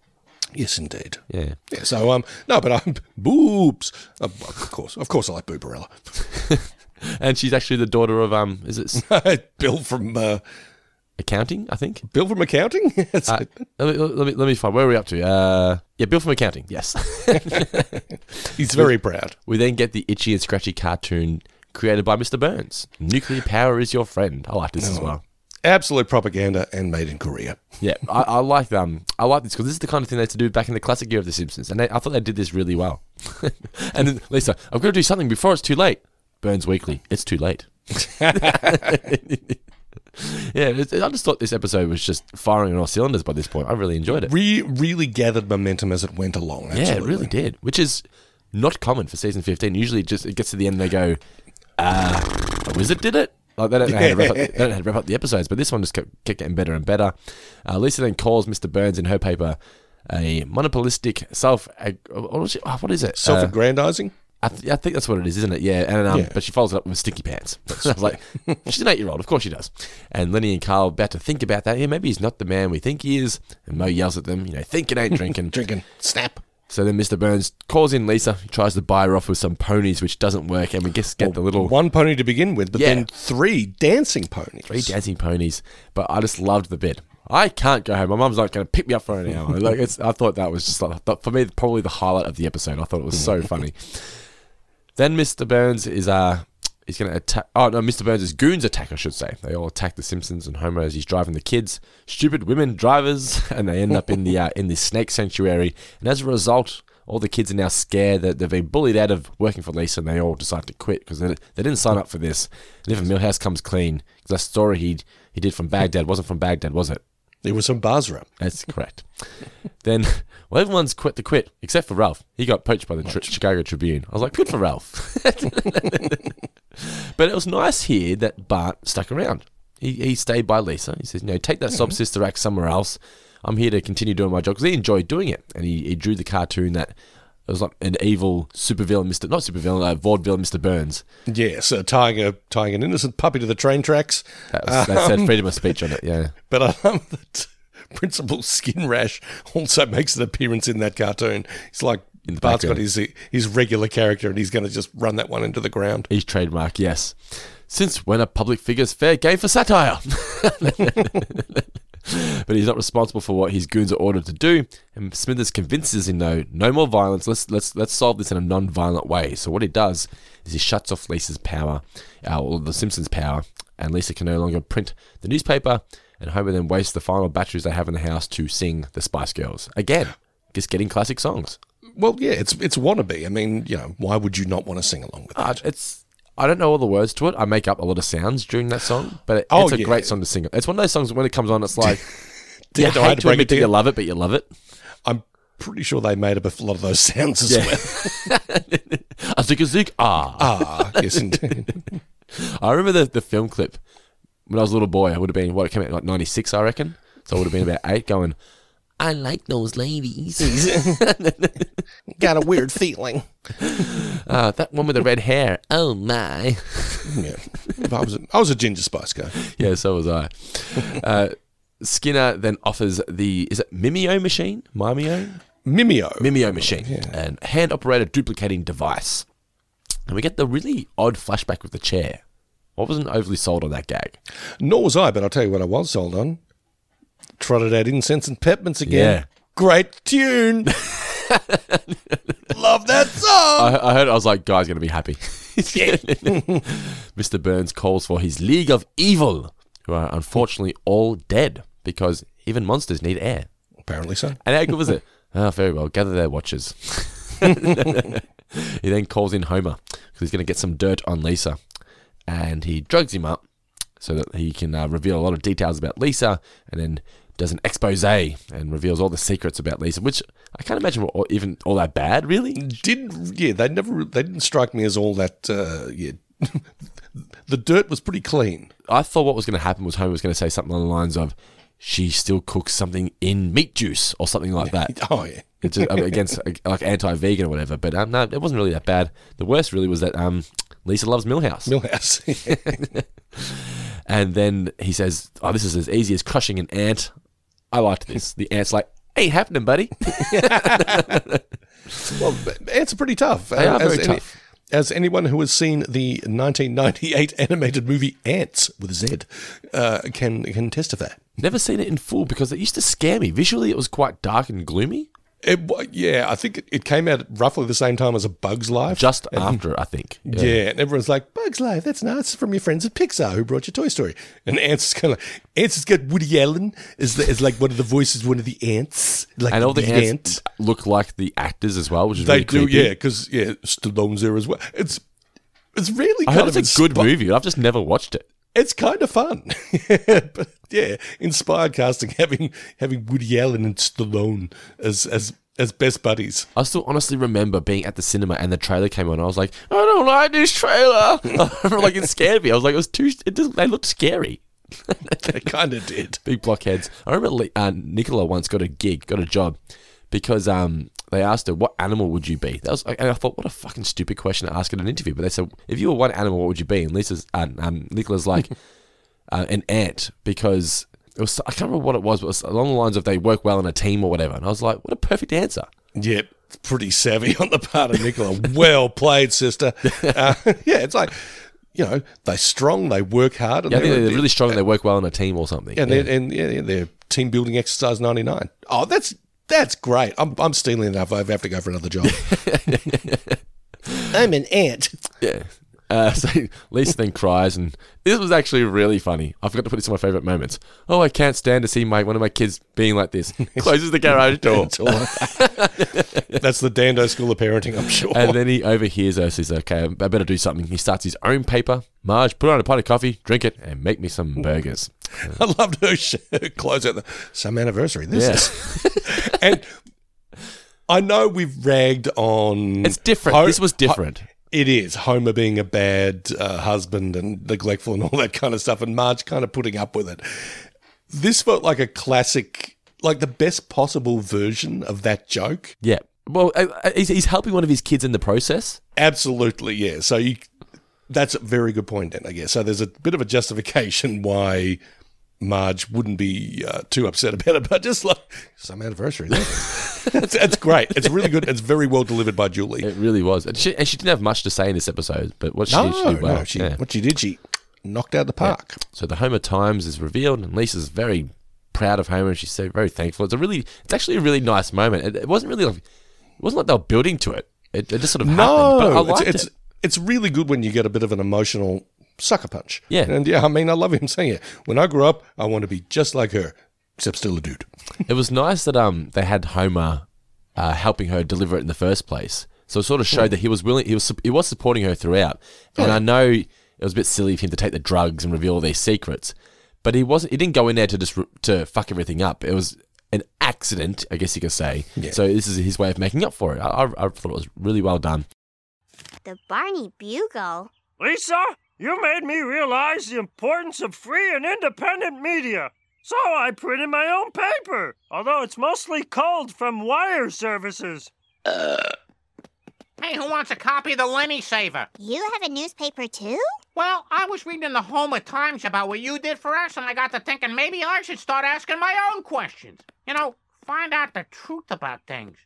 Speaker 5: Yes, indeed.
Speaker 1: Yeah.
Speaker 5: Yeah, so um, no, but I'm boobs. Uh, of course, of course, I like Booberella.
Speaker 1: And she's actually the daughter of um, is it
Speaker 5: Bill from uh,
Speaker 1: accounting? I think.
Speaker 5: Bill from accounting.
Speaker 1: Uh, let, me, let me let me find where are we up to. Uh, yeah, Bill from accounting. Yes.
Speaker 5: He's very proud.
Speaker 1: We then get the itchy and scratchy cartoon created by Mr. Burns. Nuclear power is your friend. I like this as
Speaker 5: Oh.
Speaker 1: well.
Speaker 5: Absolute propaganda and made in Korea.
Speaker 1: Yeah, I, I like um, I like this because this is the kind of thing they had to do back in the classic year of The Simpsons, and they, I thought they did this really well. and then Lisa, I've got to do something before it's too late. Burns Weekly, it's too late. Yeah, it's, I just thought this episode was just firing on all cylinders by this point. I really enjoyed it.
Speaker 5: Re- really gathered momentum as it went along.
Speaker 1: Yeah, it really did, which is not common for season 15. Usually, it just it gets to the end and they go, uh, a wizard did it? Like, they, don't know how to wrap up, they don't know how to wrap up the episodes, but this one just kept, kept getting better and better. Uh, Lisa then calls Mr. Burns in her paper a monopolistic self. What is it? What is it? Uh,
Speaker 5: Self-aggrandizing.
Speaker 1: I, th- I think that's what it is, isn't it? Yeah, and um,
Speaker 5: Yeah.
Speaker 1: but she follows it up with stinky pants. I was like, she's an eight-year-old, of course she does. And Lenny and Carl about to think about that. Yeah, maybe he's not the man we think he is. And Moe yells at them, you know, thinking ain't drinking.
Speaker 5: Drinking. Snap.
Speaker 1: So then Mr. Burns calls in Lisa. He tries to buy her off with some ponies, which doesn't work, and we just get the little
Speaker 5: One pony to begin with, but
Speaker 1: Yeah.
Speaker 5: then three dancing ponies.
Speaker 1: three dancing ponies. But I just loved the bit. I can't go home. My mum's not going to pick me up for an hour. Like it's, I thought that was just like, for me probably the highlight of the episode. I thought it was so funny. Then Mr. Burns is uh he's going to attack. Oh no, Mr. Burns' is goons attack. I should say they all attack the Simpsons and Homer as he's driving the kids. Stupid women drivers, and they end up in the uh, in this snake sanctuary. And as a result. All the kids are now scared that they've been bullied out of working for Lisa, and they all decide to quit because they, they didn't sign up for this. And if Milhouse comes clean, because that story he he did from Baghdad wasn't from Baghdad, was it?
Speaker 5: It was from Basra.
Speaker 1: That's correct. then, well, everyone's quit the quit except for Ralph. He got poached by the tri- Chicago Tribune. I was like, good for Ralph. but it was nice here that Bart stuck around. He, he stayed by Lisa. He says, you know, take that sob sister act somewhere else. I'm here to continue doing my job because he enjoyed doing it. And he, he drew the cartoon that it was like an evil supervillain, Mr. Not supervillain, uh, vaudeville Mr. Burns.
Speaker 5: Yes, uh, tying a tying an innocent puppy to the train tracks.
Speaker 1: That, was, that said
Speaker 5: Um,
Speaker 1: freedom of speech on it, yeah.
Speaker 5: But I love that Principal Skin Rash also makes an appearance in that cartoon. He's like
Speaker 1: In the
Speaker 5: Bart's got his his regular character, and he's going to just run that one into the ground.
Speaker 1: His trademark, yes. Since when are public figures fair game for satire? but he's not responsible for what his goons are ordered to do. And Smithers convinces him, though, no more violence. Let's let's let's solve this in a non-violent way. So what he does is he shuts off Lisa's power, uh, or the Simpsons' power, and Lisa can no longer print the newspaper. And Homer then wastes the final batteries they have in the house to sing the Spice Girls again, just getting classic songs.
Speaker 5: Well, yeah, it's it's wannabe. I mean, you know, why would you not want to sing along with
Speaker 1: Uh,
Speaker 5: that?
Speaker 1: it's I don't know all the words to it. I make up a lot of sounds during that song, but it,
Speaker 5: Oh,
Speaker 1: it's a
Speaker 5: yeah.
Speaker 1: great song to sing. It's one of those songs when it comes on, it's like you
Speaker 5: Dad, I
Speaker 1: hate
Speaker 5: to
Speaker 1: to admit that
Speaker 5: you.
Speaker 1: love it, but you love it.
Speaker 5: I'm pretty sure they made up a lot of those sounds as
Speaker 1: Yeah.
Speaker 5: well.
Speaker 1: I think a zig ah.
Speaker 5: Ah, yes, indeed.
Speaker 1: I remember the, the film clip when I was a little boy. I would have been what it came out like ninety six, I reckon. So I would have been about eight, going. I like those ladies.
Speaker 5: Got a weird feeling.
Speaker 1: uh, that one with the red hair. Oh my.
Speaker 5: Yeah, I was a, I was a ginger spice guy.
Speaker 1: yeah, so was I. Uh, Skinner then offers the is it Mimeo machine? Mimeo?
Speaker 5: Mimeo.
Speaker 1: Mimeo machine, and hand operated duplicating device. And we get the really odd flashback with the chair. I wasn't overly sold on that gag.
Speaker 5: Nor was I, but I'll tell you what I was sold on. Trotted out incense and peppermints again.
Speaker 1: Yeah.
Speaker 5: Great tune. Love that song.
Speaker 1: I, I heard. I was like, "Guy's gonna be happy." Mr. Burns calls for his League of Evil, who are unfortunately all dead because even monsters need air.
Speaker 5: Apparently so.
Speaker 1: And how good was it? Ah, very well. Gather their watches. he then calls in Homer because he's going to get some dirt on Lisa, and he drugs him up so that he can uh, reveal a lot of details about Lisa, and then does an expose and reveals all the secrets about Lisa, which I can't imagine were even all that bad, really.
Speaker 5: Did yeah? They never. They didn't strike me as all that. Uh, yeah. the dirt was pretty clean.
Speaker 1: I thought what was going to happen was Homer was going to say something along the lines of, "She still cooks something in meat juice" or something like that.
Speaker 5: Oh yeah.
Speaker 1: It's just, against like anti-vegan or whatever. But um, no, it wasn't really that bad. The worst really was that um, Lisa loves Milhouse.
Speaker 5: Milhouse.
Speaker 1: and then he says, "Oh, this is as easy as crushing an ant." I liked this. The ant's like, "Ain't happening, buddy."
Speaker 5: well, ants are pretty tough.
Speaker 1: They are
Speaker 5: as
Speaker 1: very
Speaker 5: any-
Speaker 1: tough.
Speaker 5: As anyone who has seen the 1998 animated movie Ants with a Z uh, can can testify.
Speaker 1: Never seen it in full because it used to scare me. Visually, it was quite dark and gloomy.
Speaker 5: It, yeah, I think it, it came out at roughly the same time as A Bug's Life.
Speaker 1: Just
Speaker 5: And-
Speaker 1: after, I think.
Speaker 5: Yeah. and everyone's like, Bug's Life, that's nice from your friends at Pixar who brought you Toy Story. And Ants is kind of like, Ants has got Woody Allen is, the, as like one of the voices, one of the ants. Like
Speaker 1: and all the,
Speaker 5: ant.
Speaker 1: ants look like the actors as well, which is
Speaker 5: They
Speaker 1: really
Speaker 5: do,
Speaker 1: creepy.
Speaker 5: yeah, because yeah, Stallone's there as well. It's it's really
Speaker 1: I heard
Speaker 5: of
Speaker 1: it's a good movie. I've just never watched it.
Speaker 5: It's kind of fun, but yeah, inspired casting having having Woody Allen and Stallone as as as best buddies.
Speaker 1: I still honestly remember being at the cinema and the trailer came on. I was like, I don't like this trailer. I remember, like it scared me. I was like, it was too. It just, they looked scary.
Speaker 5: they kind of did.
Speaker 1: Big blockheads. I remember uh, Nicola once got a gig, got a job, because um they asked her, "What animal would you be?" That was, and I thought, what a fucking stupid question to ask in an interview. But they said, "If you were one animal, what would you be?" And Lisa's, uh, um, Nicola's like, uh, an ant because it was. I can't remember what it was, but it was along the lines of they work well in a team or whatever. And I was like, what a perfect answer.
Speaker 5: Yep, pretty savvy on the part of Nicola. well played, sister. Uh, yeah, it's like you know they're strong, they work hard, and
Speaker 1: Yeah, think
Speaker 5: they're,
Speaker 1: they're really strong and they work well in a team or something.
Speaker 5: and
Speaker 1: Yeah.
Speaker 5: they're, and yeah, they're team building exercise ninety nine. Oh, that's that's great. I'm I'm stealing enough. I have to go for another job. I'm an ant.
Speaker 1: Yeah. Uh, so Lisa then cries, and this was actually really funny. I forgot to put this in my favorite moments. Oh, I can't stand to see my one of my kids being like this. Closes the garage door,
Speaker 5: That's the Dando School of Parenting, I'm sure.
Speaker 1: and then he overhears her. Says, "Okay, I better do something." He starts his own paper. Marge, put on a pot of coffee, drink it, and make me some burgers.
Speaker 5: I loved her, her close out the some anniversary. This
Speaker 1: Yeah.
Speaker 5: is, and I know we've ragged on.
Speaker 1: It's different. This was different.
Speaker 5: it is Homer being a bad uh, husband and neglectful and all that kind of stuff, and Marge kind of putting up with it. This felt like a classic, like the best possible version of that joke.
Speaker 1: Yeah. Well, uh, uh, he's, he's helping one of his kids in the process.
Speaker 5: Absolutely, yeah. So you, that's a very good point, then I guess. So there's a bit of a justification why Marge wouldn't be uh, too upset about it, but just like some anniversary. that's, that's great. It's really good. It's very well delivered by Julie.
Speaker 1: It really was, and she, and she didn't have much to say in this episode. But what she
Speaker 5: No,
Speaker 1: did, she did well.
Speaker 5: no, she,
Speaker 1: Yeah.
Speaker 5: what she did, she knocked out the park.
Speaker 1: So the Homer Times is revealed, and Lisa's very proud of Homer, and she's so very thankful. It's a really, it's actually a really nice moment. It, it wasn't really like, it wasn't like they were building to it. It, it just sort of happened. But I
Speaker 5: No,
Speaker 1: liked
Speaker 5: it's, it's
Speaker 1: it.
Speaker 5: it's really good when you get a bit of an emotional sucker punch.
Speaker 1: Yeah.
Speaker 5: and yeah, I mean, I love him saying it. When I grow up, I want to be just like her, except still a dude.
Speaker 1: It was nice that um they had Homer uh, helping her deliver it in the first place. So it sort of showed that he was willing. He was he was supporting her throughout. And
Speaker 5: Oh,
Speaker 1: I know it was a bit silly of him to take the drugs and reveal all these secrets, but he wasn't. He didn't go in there to just r- to fuck everything up. It was an accident, I guess you could say.
Speaker 5: Yeah.
Speaker 1: So this is his way of making up for it. I, I, I thought it was really well done.
Speaker 3: The Barney Bugle.
Speaker 9: Lisa, you made me realize the importance of free and independent media. So I printed my own paper, although it's mostly culled from wire services.
Speaker 7: Uh, hey, who wants a copy of the Lenny Saver?
Speaker 3: You have a newspaper too?
Speaker 7: Well, I was reading the Homer Times about what you did for us, and I got to thinking maybe I should start asking my own questions. You know, find out the truth about things.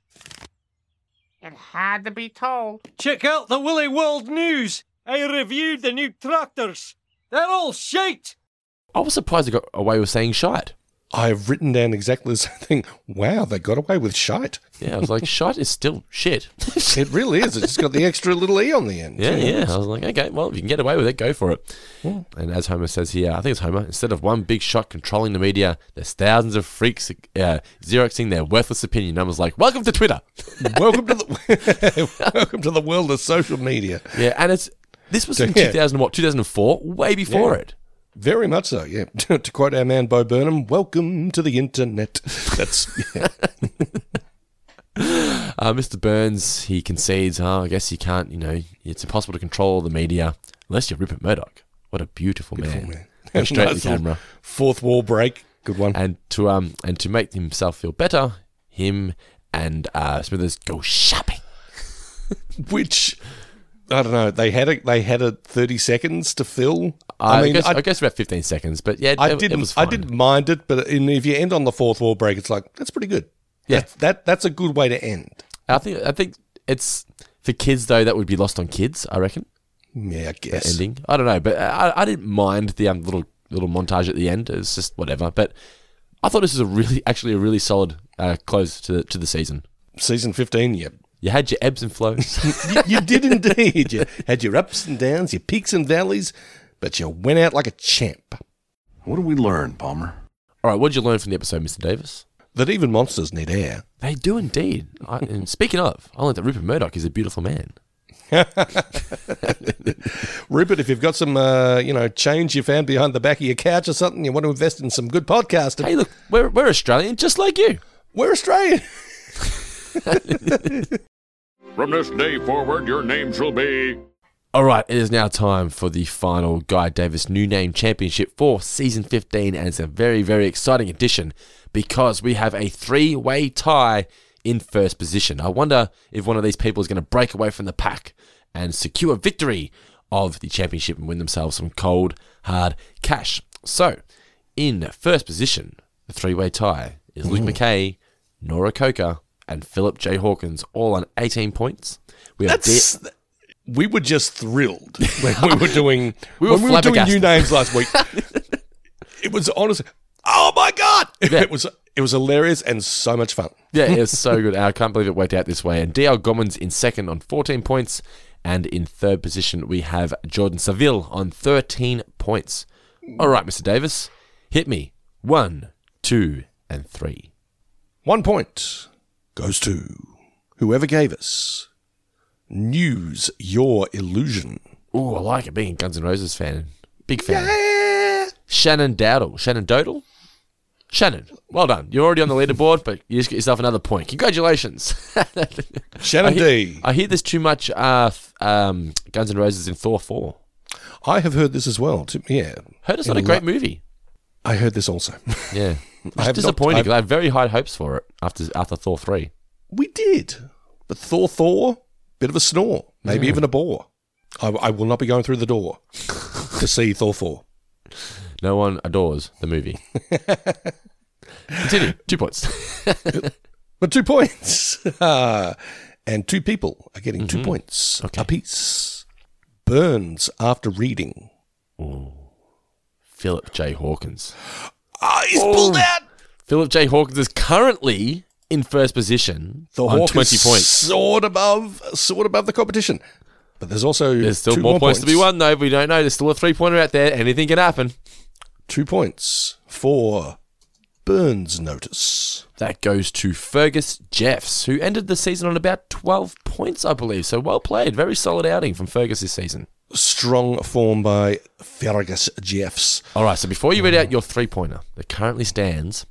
Speaker 7: It had to be told.
Speaker 9: Check out the Willie World News. I reviewed the new tractors. They're all shite.
Speaker 1: I was surprised they got away with saying shite.
Speaker 5: I've written down exactly the same thing. Wow, they got away with shite.
Speaker 1: Yeah, I was like, shite is still shit.
Speaker 5: It really is. It's just got the extra little e on the end.
Speaker 1: Yeah, yeah. I was like, okay, well, if you can get away with it, go for it. And as Homer says here, I think it's Homer, instead of one big shot controlling the media, there's thousands of freaks uh, xeroxing their worthless opinion. I was like, welcome to Twitter.
Speaker 5: welcome to the welcome to the world of social media.
Speaker 1: Yeah, and it's this was
Speaker 5: So,
Speaker 1: in
Speaker 5: yeah.
Speaker 1: 2000 what 2004, way before
Speaker 5: Yeah.
Speaker 1: it.
Speaker 5: Very much so, yeah. to quote our man Bo Burnham, welcome to the internet. That's yeah.
Speaker 1: Uh, Mr. Burns, he concedes, oh, I guess you can't, you know, it's impossible to control the media unless you're Rupert Murdoch. What a beautiful, man.
Speaker 5: man.
Speaker 1: Go straight to
Speaker 5: Nice
Speaker 1: the camera.
Speaker 5: Fourth wall break. Good one.
Speaker 1: And to um and to make himself feel better, him and uh, Smithers go shopping.
Speaker 5: Which I don't know. They had a they had a thirty seconds to fill.
Speaker 1: I, guess, I, guess about 15 seconds, but yeah,
Speaker 5: I
Speaker 1: it,
Speaker 5: didn't.
Speaker 1: it
Speaker 5: I didn't mind it, but in, if you end on the fourth wall break, it's like that's pretty good.
Speaker 1: Yeah.
Speaker 5: That's, that that's a good way to end.
Speaker 1: I think I think it's for kids though that would be lost on kids. I reckon
Speaker 5: Yeah, I guess.
Speaker 1: ending. I don't know, but I, I didn't mind the um, little little montage at the end. It's just whatever. But I thought this was a really actually a really solid uh, close to the, to the season.
Speaker 5: Season fifteen. Yeah,
Speaker 1: You had your ebbs and flows.
Speaker 5: you, you did indeed. You had your ups and downs, your peaks and valleys, but you went out like a champ.
Speaker 13: What did we learn, Palmer?
Speaker 1: All right, what did you learn from the episode, Mister Davis?
Speaker 5: That even monsters need air.
Speaker 1: They do indeed. I, and speaking of, I learned that Rupert Murdoch is a beautiful man.
Speaker 5: Rupert, if you've got some, uh, you know, change you found behind the back of your couch or something, you want to invest in some good podcasting.
Speaker 1: Hey, look, we're we're Australian, just like you.
Speaker 5: We're Australian.
Speaker 14: From this day forward, your name shall be.
Speaker 1: All right, it is now time for the final Guy Davis New Name Championship for season 15, and it's a very, very exciting edition because we have a three way tie in first position. I wonder if one of these people is going to break away from the pack and secure victory of the championship and win themselves some cold, hard cash. So, in first position, the three way tie is Luke
Speaker 5: Mm.
Speaker 1: McKay, Nora Coker, and Philip J. Hawkins, all on 18 points. We have
Speaker 5: That's. we were just thrilled when we were doing
Speaker 1: We were
Speaker 5: when we were doing new names last week. it was honestly, oh my god! It was it was hilarious and so much fun.
Speaker 1: Yeah, it was so good. I can't believe it worked out this way. And DL Gommans in second on 14 points. And in third position, we have Jordan Saville on 13 points. All right, Mr. Davis, hit me. One, two, and three.
Speaker 5: One point goes to whoever gave us News Your Illusion.
Speaker 1: Oh, I like it being a Guns N' Roses fan. Big fan. Shannon Dowdle. Shannon Dodal? Shannon, well done. You're already on the leaderboard, but you just get yourself another point. Congratulations.
Speaker 5: Shannon
Speaker 1: I hear,
Speaker 5: D.
Speaker 1: I hear there's too much uh, um, Guns N' Roses in Thor 4.
Speaker 5: I have heard this as well. Yeah.
Speaker 1: Heard it's
Speaker 5: In
Speaker 1: not a great movie.
Speaker 5: I heard this also.
Speaker 1: Yeah.
Speaker 5: I
Speaker 1: It's
Speaker 5: have not-
Speaker 1: disappointing because I had very high hopes for it after after Thor 3.
Speaker 5: We did. But Thor Thor, bit of a snore, maybe
Speaker 1: Yeah.
Speaker 5: even a bore. I, I will not be going through the door to see Thor 4.
Speaker 1: No one adores the movie. Continue. Two points.
Speaker 5: But two points. Ah, and two people are getting two
Speaker 1: Mhm.
Speaker 5: points
Speaker 1: Okay.
Speaker 5: apiece. Burns after reading.
Speaker 1: Philip J. Hawkins.
Speaker 5: Ah, he's pulled out.
Speaker 1: Philip J. Hawkins is currently in first position
Speaker 5: The
Speaker 1: on
Speaker 5: Hawk
Speaker 1: 20
Speaker 5: is
Speaker 1: points.
Speaker 5: Sort above, sort above the competition. But there's also
Speaker 1: There's still
Speaker 5: two
Speaker 1: more, points, to be won, though. We don't know. There's still a three pointer out there. Anything can happen.
Speaker 5: Two points for Burns notice.
Speaker 1: That goes to Fergus Jeffs, who ended the season on about 12 points, I believe. So well played. Very solid outing from Fergus this season.
Speaker 5: Strong form by Fergus Jeffs.
Speaker 1: All right, so before you read out your three pointer, that currently stands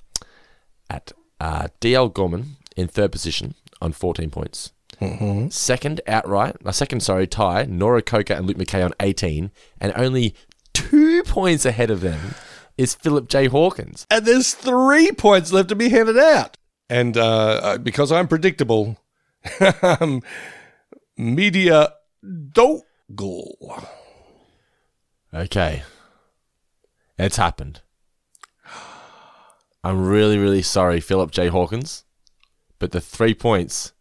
Speaker 1: at uh, DL Gorman in third position on 14 points.
Speaker 5: Mhm.
Speaker 1: Second outright, uh, second, sorry, tie, Nora Coker and Luke McKay on 18, and only two points ahead of them is Philip J. Hawkins.
Speaker 5: And there's three points left to be handed out. And uh, uh, because I'm predictable, um, Media Dogle.
Speaker 1: Okay. It's happened. I'm really, really sorry, Philip J. Hawkins, but the three points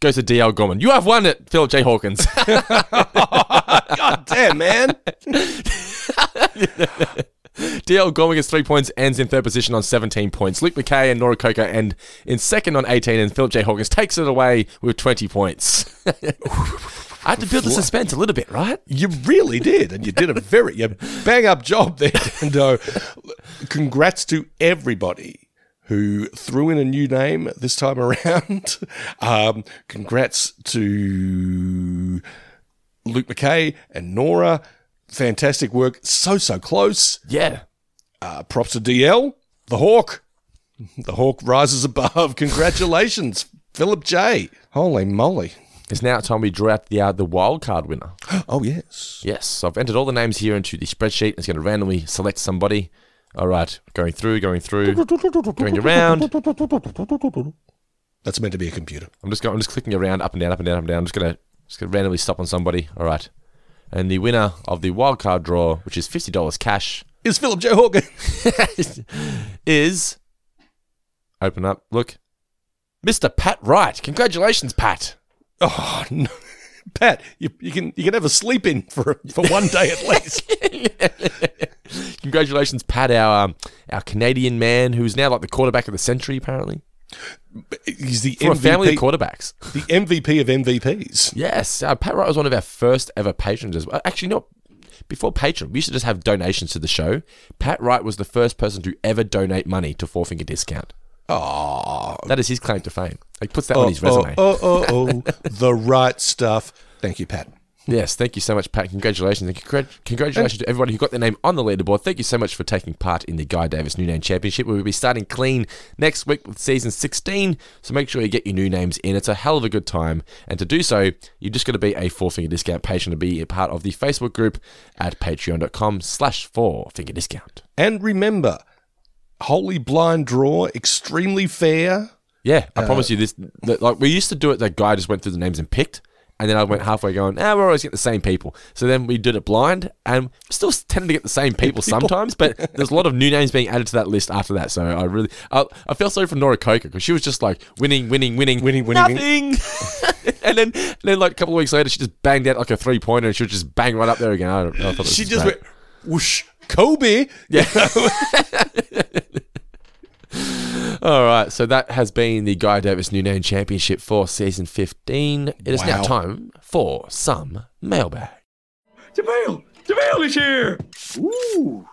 Speaker 1: goes to DL Gorman. You have won it, Philip J. Hawkins.
Speaker 5: God damn, man.
Speaker 1: DL Gorman gets three points, ends in third position on 17 points. Luke McKay and Nora Coker end in second on 18, and Philip J. Hawkins takes it away with 20 points. I had to build the suspense a little bit, right?
Speaker 5: You really did, and you did a very you bang up job there. And uh, congrats to everybody who threw in a new name this time around. Um, congrats to Luke McKay and Nora. Fantastic work. So so close.
Speaker 1: Yeah.
Speaker 5: Uh, props to DL, the Hawk. The Hawk rises above. Congratulations, Philip J. Holy moly!
Speaker 1: It's now time we draw out the uh, the wild card winner.
Speaker 5: Oh yes.
Speaker 1: Yes, so I've entered all the names here into the spreadsheet. It's going to randomly select somebody. All right, going through, going through, going around.
Speaker 5: That's meant to be a computer.
Speaker 1: I'm just going. I'm just clicking around, up and down, up and down, up and down. I'm just gonna just gonna randomly stop on somebody. All right, and the winner of the wild card draw, which is fifty dollars cash,
Speaker 5: Is Philip J. Hawkins.
Speaker 1: is open up. Look, Mister Pat Wright. Congratulations, Pat.
Speaker 5: Oh no. Pat, you, you can you can have a sleep in for for one day at least.
Speaker 1: Congratulations, Pat, our um, our Canadian man who's now like the quarterback of the century, apparently.
Speaker 5: He's the
Speaker 1: For a family of quarterbacks.
Speaker 5: The MVP of MVPs.
Speaker 1: Yes, uh, Pat Wright was one of our first ever patrons. As well. Actually, not before patron. We used to just have donations to the show. Pat Wright was the first person to ever donate money to Four Finger Discount.
Speaker 5: Oh,
Speaker 1: That is his claim to fame. He puts that on oh, his
Speaker 5: oh,
Speaker 1: resume.
Speaker 5: Oh, oh, oh, oh. the right stuff. Thank you, Pat.
Speaker 1: Yes, thank you so much, Pat. Congratulations. And congrat- congratulations to everybody who got their name on the leaderboard. Thank you so much for taking part in the Guy Davis New Name Championship. We will be starting clean next week with season 16, so make sure you get your new names in. It's a hell of a good time. And to do so, you've just got to be a Four Finger Discount patron to be a part of the Facebook group at patreon.com slash Four Finger Discount.
Speaker 5: And remember, Holy Blind Draw, extremely fair.
Speaker 1: Yeah, I
Speaker 5: Uh,
Speaker 1: promise you this. That, like we used to do it. The guy just went through the names and picked, and then I went halfway going, ah, we're always getting the same people. So then we did it blind, and still tended to get the same people sometimes. But there's a lot of new names being added to that list after that. So I really, I, I feel sorry for Nora Coker because she was just like winning, winning, winning,
Speaker 5: Winning, winning, winning.
Speaker 1: nothing. and then, and then like a couple of weeks later, she just banged out like a three pointer, and she would just bang right up there again. I, don't- I thought
Speaker 5: She just
Speaker 1: great.
Speaker 5: went whoosh, Kobe.
Speaker 1: Yeah. All right, so that has been the Guy Davis New Name Championship for season 15. It is now time for some mailbag.
Speaker 14: Jamil! Jamil is here!
Speaker 11: Ooh.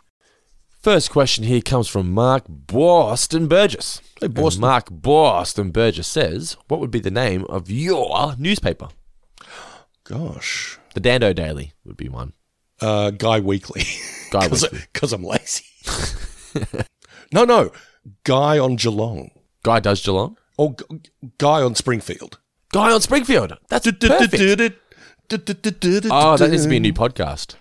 Speaker 1: First question here comes from Mark Boston Burgess. Hey,
Speaker 5: Boston.
Speaker 1: Mark Boston Burgess says, What would be the name of your newspaper?
Speaker 5: Gosh.
Speaker 1: The Dando Daily would be one.
Speaker 5: Uh, Guy Weekly.
Speaker 1: Guy
Speaker 5: Cause, Because I'm lazy. no, no. Guy on Geelong.
Speaker 1: Guy does Geelong?
Speaker 5: Or G- Guy on Springfield.
Speaker 1: Guy on Springfield. That's perfect. Oh, that needs to be a new podcast.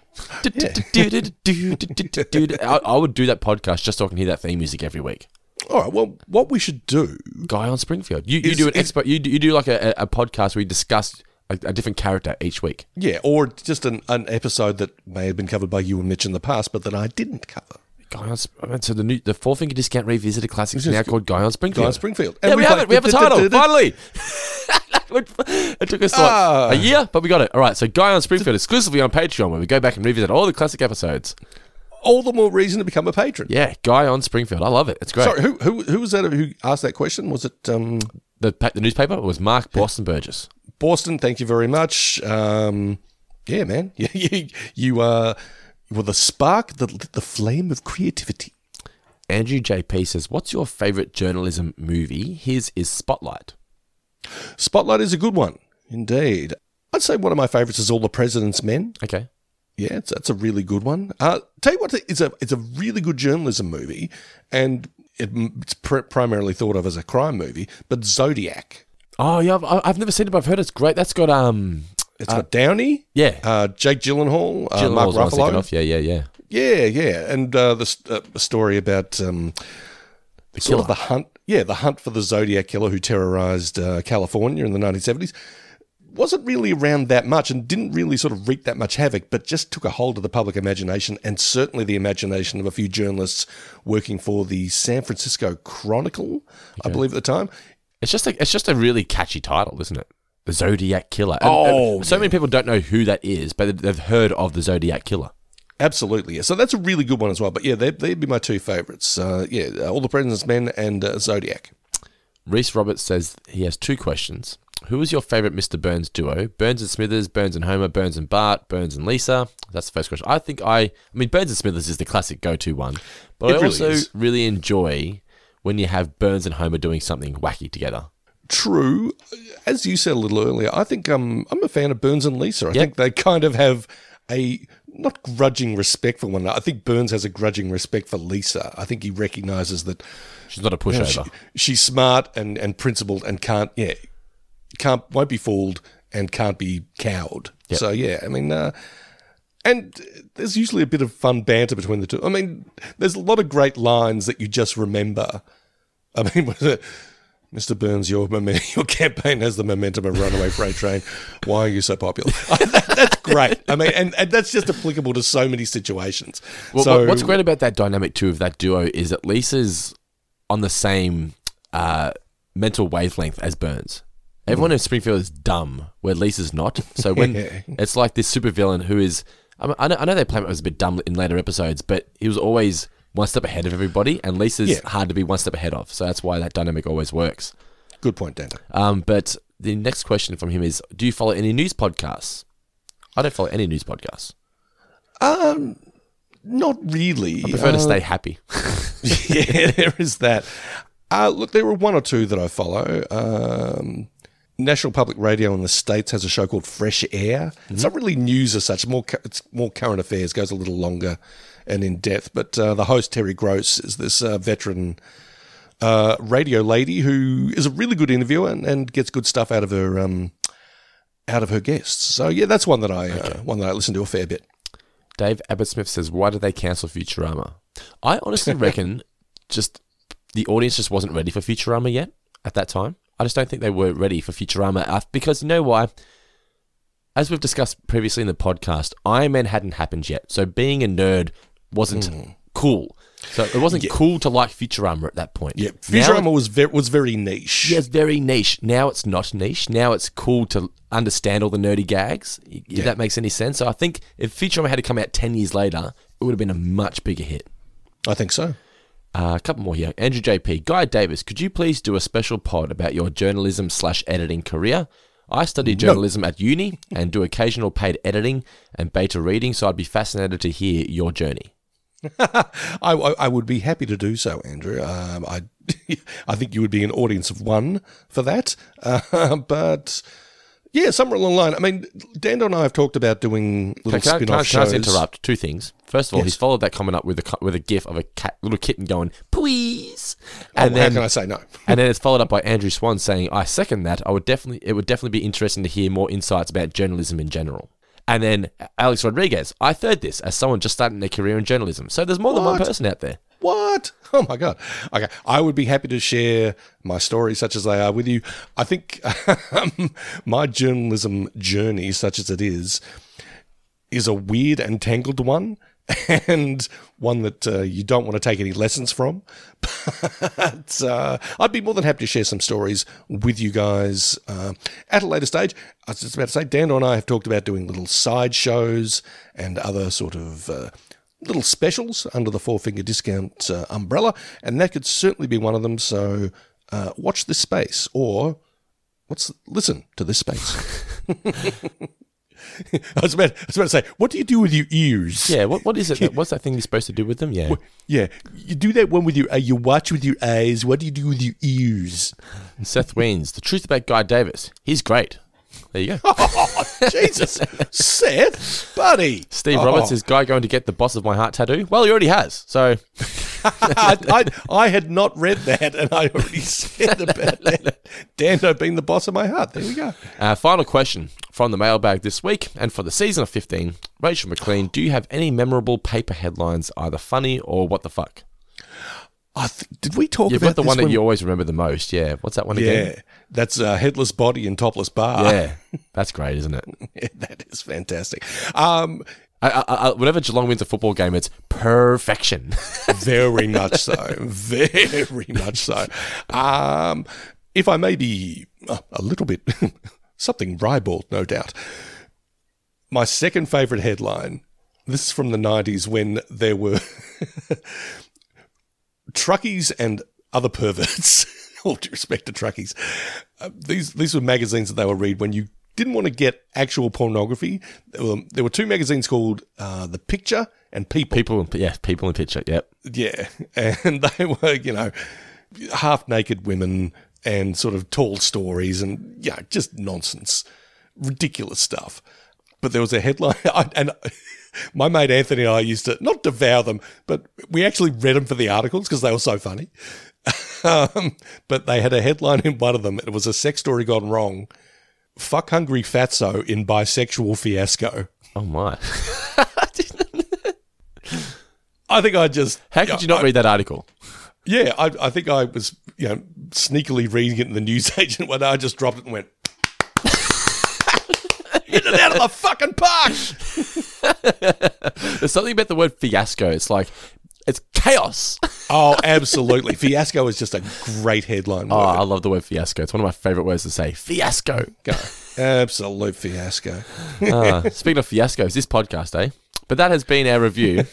Speaker 1: I, I would do that podcast just so I can hear that theme music every week.
Speaker 5: All right. Well, what we should do.
Speaker 1: Guy on Springfield. You, you
Speaker 5: Is-
Speaker 1: do an
Speaker 5: is-
Speaker 1: expo, you, do, you do like a, a podcast where you discuss a, a different character each week.
Speaker 5: Yeah, or just an, an episode that may have been covered by you and Mitch in the past, but that I didn't cover.
Speaker 1: Guy on so the new the Four Finger Discount Revisited Classics is now called Guy on Springfield.
Speaker 5: Guy on Springfield.
Speaker 1: Yeah,
Speaker 5: And
Speaker 1: we,
Speaker 5: we
Speaker 1: have it. We have a title finally. it took us like
Speaker 5: Ah.
Speaker 1: a year, but we got it. All right, so Guy on Springfield exclusively on Patreon, where we go back and revisit all the classic episodes.
Speaker 5: All the more reason to become a patron.
Speaker 1: Yeah, Guy on Springfield. I love it. It's great.
Speaker 5: Sorry, who, who who was that who asked that question? Was it um,
Speaker 1: The the newspaper It was Mark Boston Burgess.
Speaker 5: Boston? Thank you very much. Um, yeah, man. You, you, you uh, were the spark, the, the flame of creativity.
Speaker 1: Andrew JP says, "What's your favorite journalism movie?" His is Spotlight.
Speaker 5: Spotlight is a good one, indeed. I'd say one of my favorites is All the President's Men.
Speaker 1: Okay.
Speaker 5: Yeah, it's, that's a really good one. Uh, tell you what, it's a it's a really good journalism movie, and it, it's pr- primarily thought of as a crime movie. But Zodiac,
Speaker 1: Oh yeah, I've, I've never seen it, but I've heard it's great. That's got um,
Speaker 5: it's got Downey,
Speaker 1: yeah,
Speaker 5: uh, Jake Gyllenhaal, uh, Mark
Speaker 1: what I was thinking
Speaker 5: Ruffalo.
Speaker 1: of. Yeah, yeah, yeah.
Speaker 5: Yeah, yeah, and uh, the uh, story about um,
Speaker 1: The
Speaker 5: sort of
Speaker 1: killer.
Speaker 5: the hunt. Yeah, the hunt for the Zodiac killer who terrorized uh, California in the 1970s wasn't really around that much and didn't really sort of wreak that much havoc, but just took a hold of the public imagination and certainly the imagination of a few journalists working for the San Francisco Chronicle, I believe at the time.
Speaker 1: It's just a, it's just a really catchy title, isn't it? The Zodiac Killer. And-
Speaker 5: Oh,
Speaker 1: and so many people don't know who that is, but they've heard of the Zodiac Killer.
Speaker 5: Absolutely, yeah. So that's a really good one as well. But yeah, they'd, they'd be my two favorites. Uh, yeah, uh, All the President's Men and uh, Zodiac.
Speaker 1: Reese Roberts says he has two questions. Who is your favorite Mr. Burns duo? Burns and Smithers, Burns and Homer, Burns and Bart, Burns and Lisa. That's the first question. I think I, I mean, Burns and Smithers is the classic go-to one, but
Speaker 5: It
Speaker 1: I
Speaker 5: really
Speaker 1: also
Speaker 5: is.
Speaker 1: really enjoy when you have Burns and Homer doing something wacky together.
Speaker 5: True. As you said a little earlier, I think um, I'm a fan of Burns and Lisa. I
Speaker 1: Yep.
Speaker 5: think they kind of have a not grudging respect for one another. I think Burns has a grudging respect for Lisa. I think he recognizes that
Speaker 1: She's not a
Speaker 5: you know,
Speaker 1: pushover.
Speaker 5: she- she's smart and, and principled and can't yeah can't won't be fooled and can't be cowed.
Speaker 1: Yep.
Speaker 5: So yeah, I mean. Uh, and there's usually a bit of fun banter between the two. I mean, there's a lot of great lines that you just remember. I mean, was it, Mr. Burns, your your campaign has the momentum of a runaway freight train. Why are you so popular? That- that's great. I mean, and, and that's just applicable to so many situations.
Speaker 1: Well,
Speaker 5: so
Speaker 1: what's great about that dynamic too of that duo is that Lisa's on the same uh, mental wavelength as Burns. Everyone in Springfield is dumb, where Lisa's not. So when
Speaker 5: Yeah.
Speaker 1: it's like this supervillain who is, I, mean, I know, I know they play him as a bit dumb in later episodes, but he was always one step ahead of everybody, and Lisa's
Speaker 5: Yeah.
Speaker 1: hard to be one step ahead of. So that's why that dynamic always works.
Speaker 5: Good point, Dan.
Speaker 1: Um, but the next question from him is: Do you follow any news podcasts? I don't follow any news podcasts.
Speaker 5: Um, not really.
Speaker 1: I prefer to
Speaker 5: Uh,
Speaker 1: stay happy.
Speaker 5: yeah, there is that. Uh, look, there are one or two that I follow. Um, National Public Radio in the States has a show called Fresh Air. It's not really news as such. More, it's more current affairs. Goes a little longer and in depth. But uh, the host Terry Gross is this uh, veteran uh, radio lady who is a really good interviewer and, and gets good stuff out of her um, out of her guests. So yeah, that's one that I uh, one that I listen to a fair bit.
Speaker 1: Dave Abbott Smith says, "Why did they cancel Futurama?" I honestly reckon just the audience just wasn't ready for Futurama yet. at that time. I just don't think they were ready for Futurama uh, because you know why? As we've discussed previously in the podcast, Iron Man hadn't happened yet, so being a nerd wasn't
Speaker 5: Hmm.
Speaker 1: cool. So it wasn't cool to like Futurama at that point.
Speaker 5: Yeah,
Speaker 1: Now
Speaker 5: Futurama was very was very niche.
Speaker 1: Yeah, it's very niche. Now it's not niche. Now it's cool to understand all the nerdy gags. If
Speaker 5: Yeah.
Speaker 1: that makes any sense. So I think if Futurama had to come out 10 years later, it would have been a much bigger hit.
Speaker 5: I think so.
Speaker 1: Uh, a couple more here. Andrew JP. Guy Davis, could you please do a special pod about your journalism slash editing career? I studied
Speaker 5: No.
Speaker 1: journalism at uni and do occasional paid editing and beta reading, so I'd be fascinated to hear your journey.
Speaker 5: I, I, would be happy to do so, Andrew. Um, I, I think you would be an audience of one for that. Uh, but yeah, somewhere along the line. I mean, Dando and I have talked about doing little
Speaker 1: Can I- can I-
Speaker 5: spin-off
Speaker 1: can I
Speaker 5: shows.
Speaker 1: interrupt? Two things. First of all,
Speaker 5: Yes.
Speaker 1: he's followed that comment up with a with a gif of a cat, little kitten going, "Please,"
Speaker 5: Oh, how can I say no?
Speaker 1: and then it's followed up by Andrew Swan saying, "I second that. I would definitely, it would definitely be interesting to hear more insights about journalism in general." And then Alex Rodriguez, I third this as someone just starting their career in journalism. So there's more than one person out there.
Speaker 5: What? Oh my god. Okay, I would be happy to share my stories such as they are with you. I think um, my journalism journey, such as it is, is a weird and tangled one, and one that uh, you don't want to take any lessons from. But uh, I'd be more than happy to share some stories with you guys uh, at a later stage. I was just about to say, Dan and I have talked about doing little side shows and other sort of. Uh, little specials under the four finger discount uh, umbrella, and that could certainly be one of them. So uh, watch this space, or what's listen to this space. I was about I was about to say, what do you do with your ears?
Speaker 1: Yeah, what what is it? that- What's that thing you're supposed to do with them? Yeah,
Speaker 5: Yeah, you do that one with your. Uh, you watch with your eyes. What do you do with your ears?
Speaker 1: Seth Weens, the truth about Guy Davis. He's great. There you go.
Speaker 5: Oh, Jesus, Seth, buddy.
Speaker 1: Steve
Speaker 5: Oh.
Speaker 1: Roberts is Guy going to get the boss of my heart tattoo? Well, he already has. So
Speaker 5: I, I, I had not read that, and I already said about that. Dando being the boss of my heart. There we go.
Speaker 1: Uh, final question from the mailbag this week and for the season of 15. Rachel McLean, do you have any memorable paper headlines, either funny or what the fuck?
Speaker 5: I th- did we talk
Speaker 1: You've
Speaker 5: about
Speaker 1: got the one that
Speaker 5: when-
Speaker 1: you always remember the most. Yeah. What's that one
Speaker 5: Yeah,
Speaker 1: again?
Speaker 5: Yeah, that's uh, headless body and topless bar.
Speaker 1: Yeah. That's great, isn't it?
Speaker 5: Yeah, that is fantastic. Um,
Speaker 1: I, I, I, whenever Geelong wins a football game, it's perfection.
Speaker 5: very much so. Very much so. Um, if I may be uh, a little bit something ribald, no doubt. My second favourite headline. This is from the nineties when there were truckies and other perverts. All due respect to truckies, uh, these these were magazines that they would read when you didn't want to get actual pornography. There were, there were two magazines called uh, The Picture and People.
Speaker 1: People, yeah, people in picture. Yep.
Speaker 5: Yeah, and they were, you know, half naked women and sort of tall stories and yeah, just nonsense, ridiculous stuff. But there was a headline, I, and my mate Anthony and I used to not devour them, but we actually read them for the articles because they were so funny. um, but they had a headline in one of them. It was a sex story gone wrong. Fuck hungry fatso in bisexual fiasco.
Speaker 1: Oh my!
Speaker 5: I think I just
Speaker 1: How could you not
Speaker 5: I-
Speaker 1: read that article?
Speaker 5: Yeah, I, I think I was, you know, sneakily reading it in the newsagent when I just dropped it and went, "Hit it out of the fucking park!"
Speaker 1: There's something about the word fiasco. It's like it's chaos.
Speaker 5: Oh, absolutely! Fiasco is just a great headline.
Speaker 1: Oh. I love the word fiasco. It's one of my favorite words to say. Fiasco.
Speaker 5: Go. Absolute fiasco.
Speaker 1: Ah, speaking of fiascos, this podcast, eh? But that has been our review of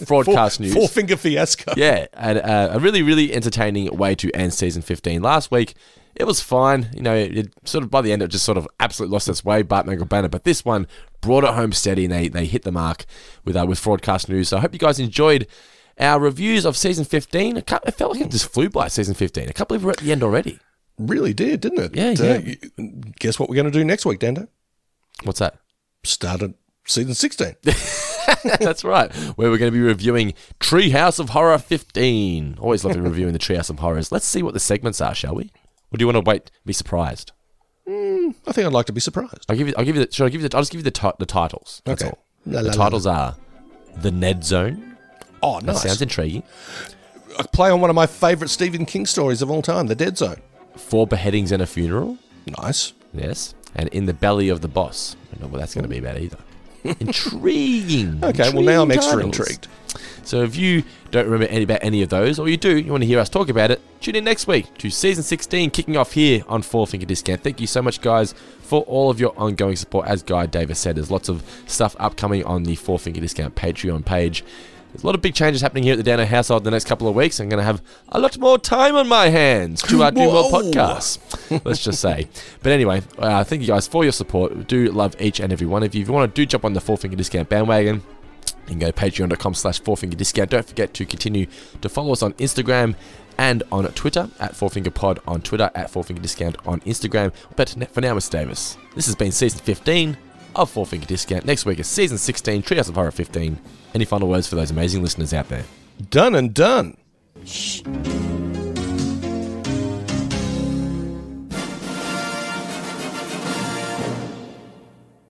Speaker 1: Fraudcast
Speaker 5: four,
Speaker 1: news.
Speaker 5: Four finger fiasco.
Speaker 1: Yeah, and uh, a really, really entertaining way to end season 15. Last week, it was fine. You know, it, it sort of by the end, it just sort of absolutely lost its way, Bart Mangle Banner. But this one brought it home steady, and they, they hit the mark with uh, with Fraudcast News. So I hope you guys enjoyed our reviews of season 15. It felt like it just flew by season 15. I can't believe we're at the end already.
Speaker 5: Really did, didn't it?
Speaker 1: Yeah,
Speaker 5: Uh,
Speaker 1: yeah.
Speaker 5: guess what we're going to do next week, Dando?
Speaker 1: What's that?
Speaker 5: Started season 16.
Speaker 1: That's right. Where we're going to be reviewing Treehouse of Horror 15. Always love reviewing the Treehouse of Horrors. Let's see what the segments are, shall we? Or do you want to wait, be surprised?
Speaker 5: I think I'd like to be surprised.
Speaker 1: I'll give you. I'll give you. The, should I give you? The, I'll just give you the, ti- the titles. That's
Speaker 5: Okay.
Speaker 1: all.
Speaker 5: La,
Speaker 1: the
Speaker 5: la, la,
Speaker 1: titles are the Ned Zone.
Speaker 5: Oh,
Speaker 1: That
Speaker 5: nice.
Speaker 1: sounds intriguing.
Speaker 5: I play on one of my favourite Stephen King stories of all time, The Dead Zone.
Speaker 1: Four Beheadings and a Funeral.
Speaker 5: Nice.
Speaker 1: Yes. And In the Belly of the Boss. I don't know what that's going to be about either. Intriguing.
Speaker 5: Okay, well, now I'm extra
Speaker 1: titles.
Speaker 5: intrigued.
Speaker 1: So if you don't remember any about any of those, or you do, you want to hear us talk about it, tune in next week to season 16, kicking off here on Four Finger Discount. Thank you so much, guys, for all of your ongoing support. As Guy Davis said, there's lots of stuff upcoming on the Four Finger Discount Patreon page. There's a lot of big changes happening here at the Dando household in the next couple of weeks. I'm going to have a lot more time on my hands to uh, do more podcasts. Let's just say. But anyway, uh, thank you guys for your support. We do love each and every one of you. If you want to do jump on the Four Finger Discount bandwagon, you can go to patreon.com slash fourfingerdiscount. Don't forget to continue to follow us on Instagram and on Twitter at fourfingerpod on Twitter at fourfingerdiscount on Instagram. But for now, Mr. Davis, this has been season 15 of Four Finger Discount. Next week is season 16, Treehouse of Horror 15. Any final words for those amazing listeners out there?
Speaker 5: Done and done.
Speaker 8: Shh.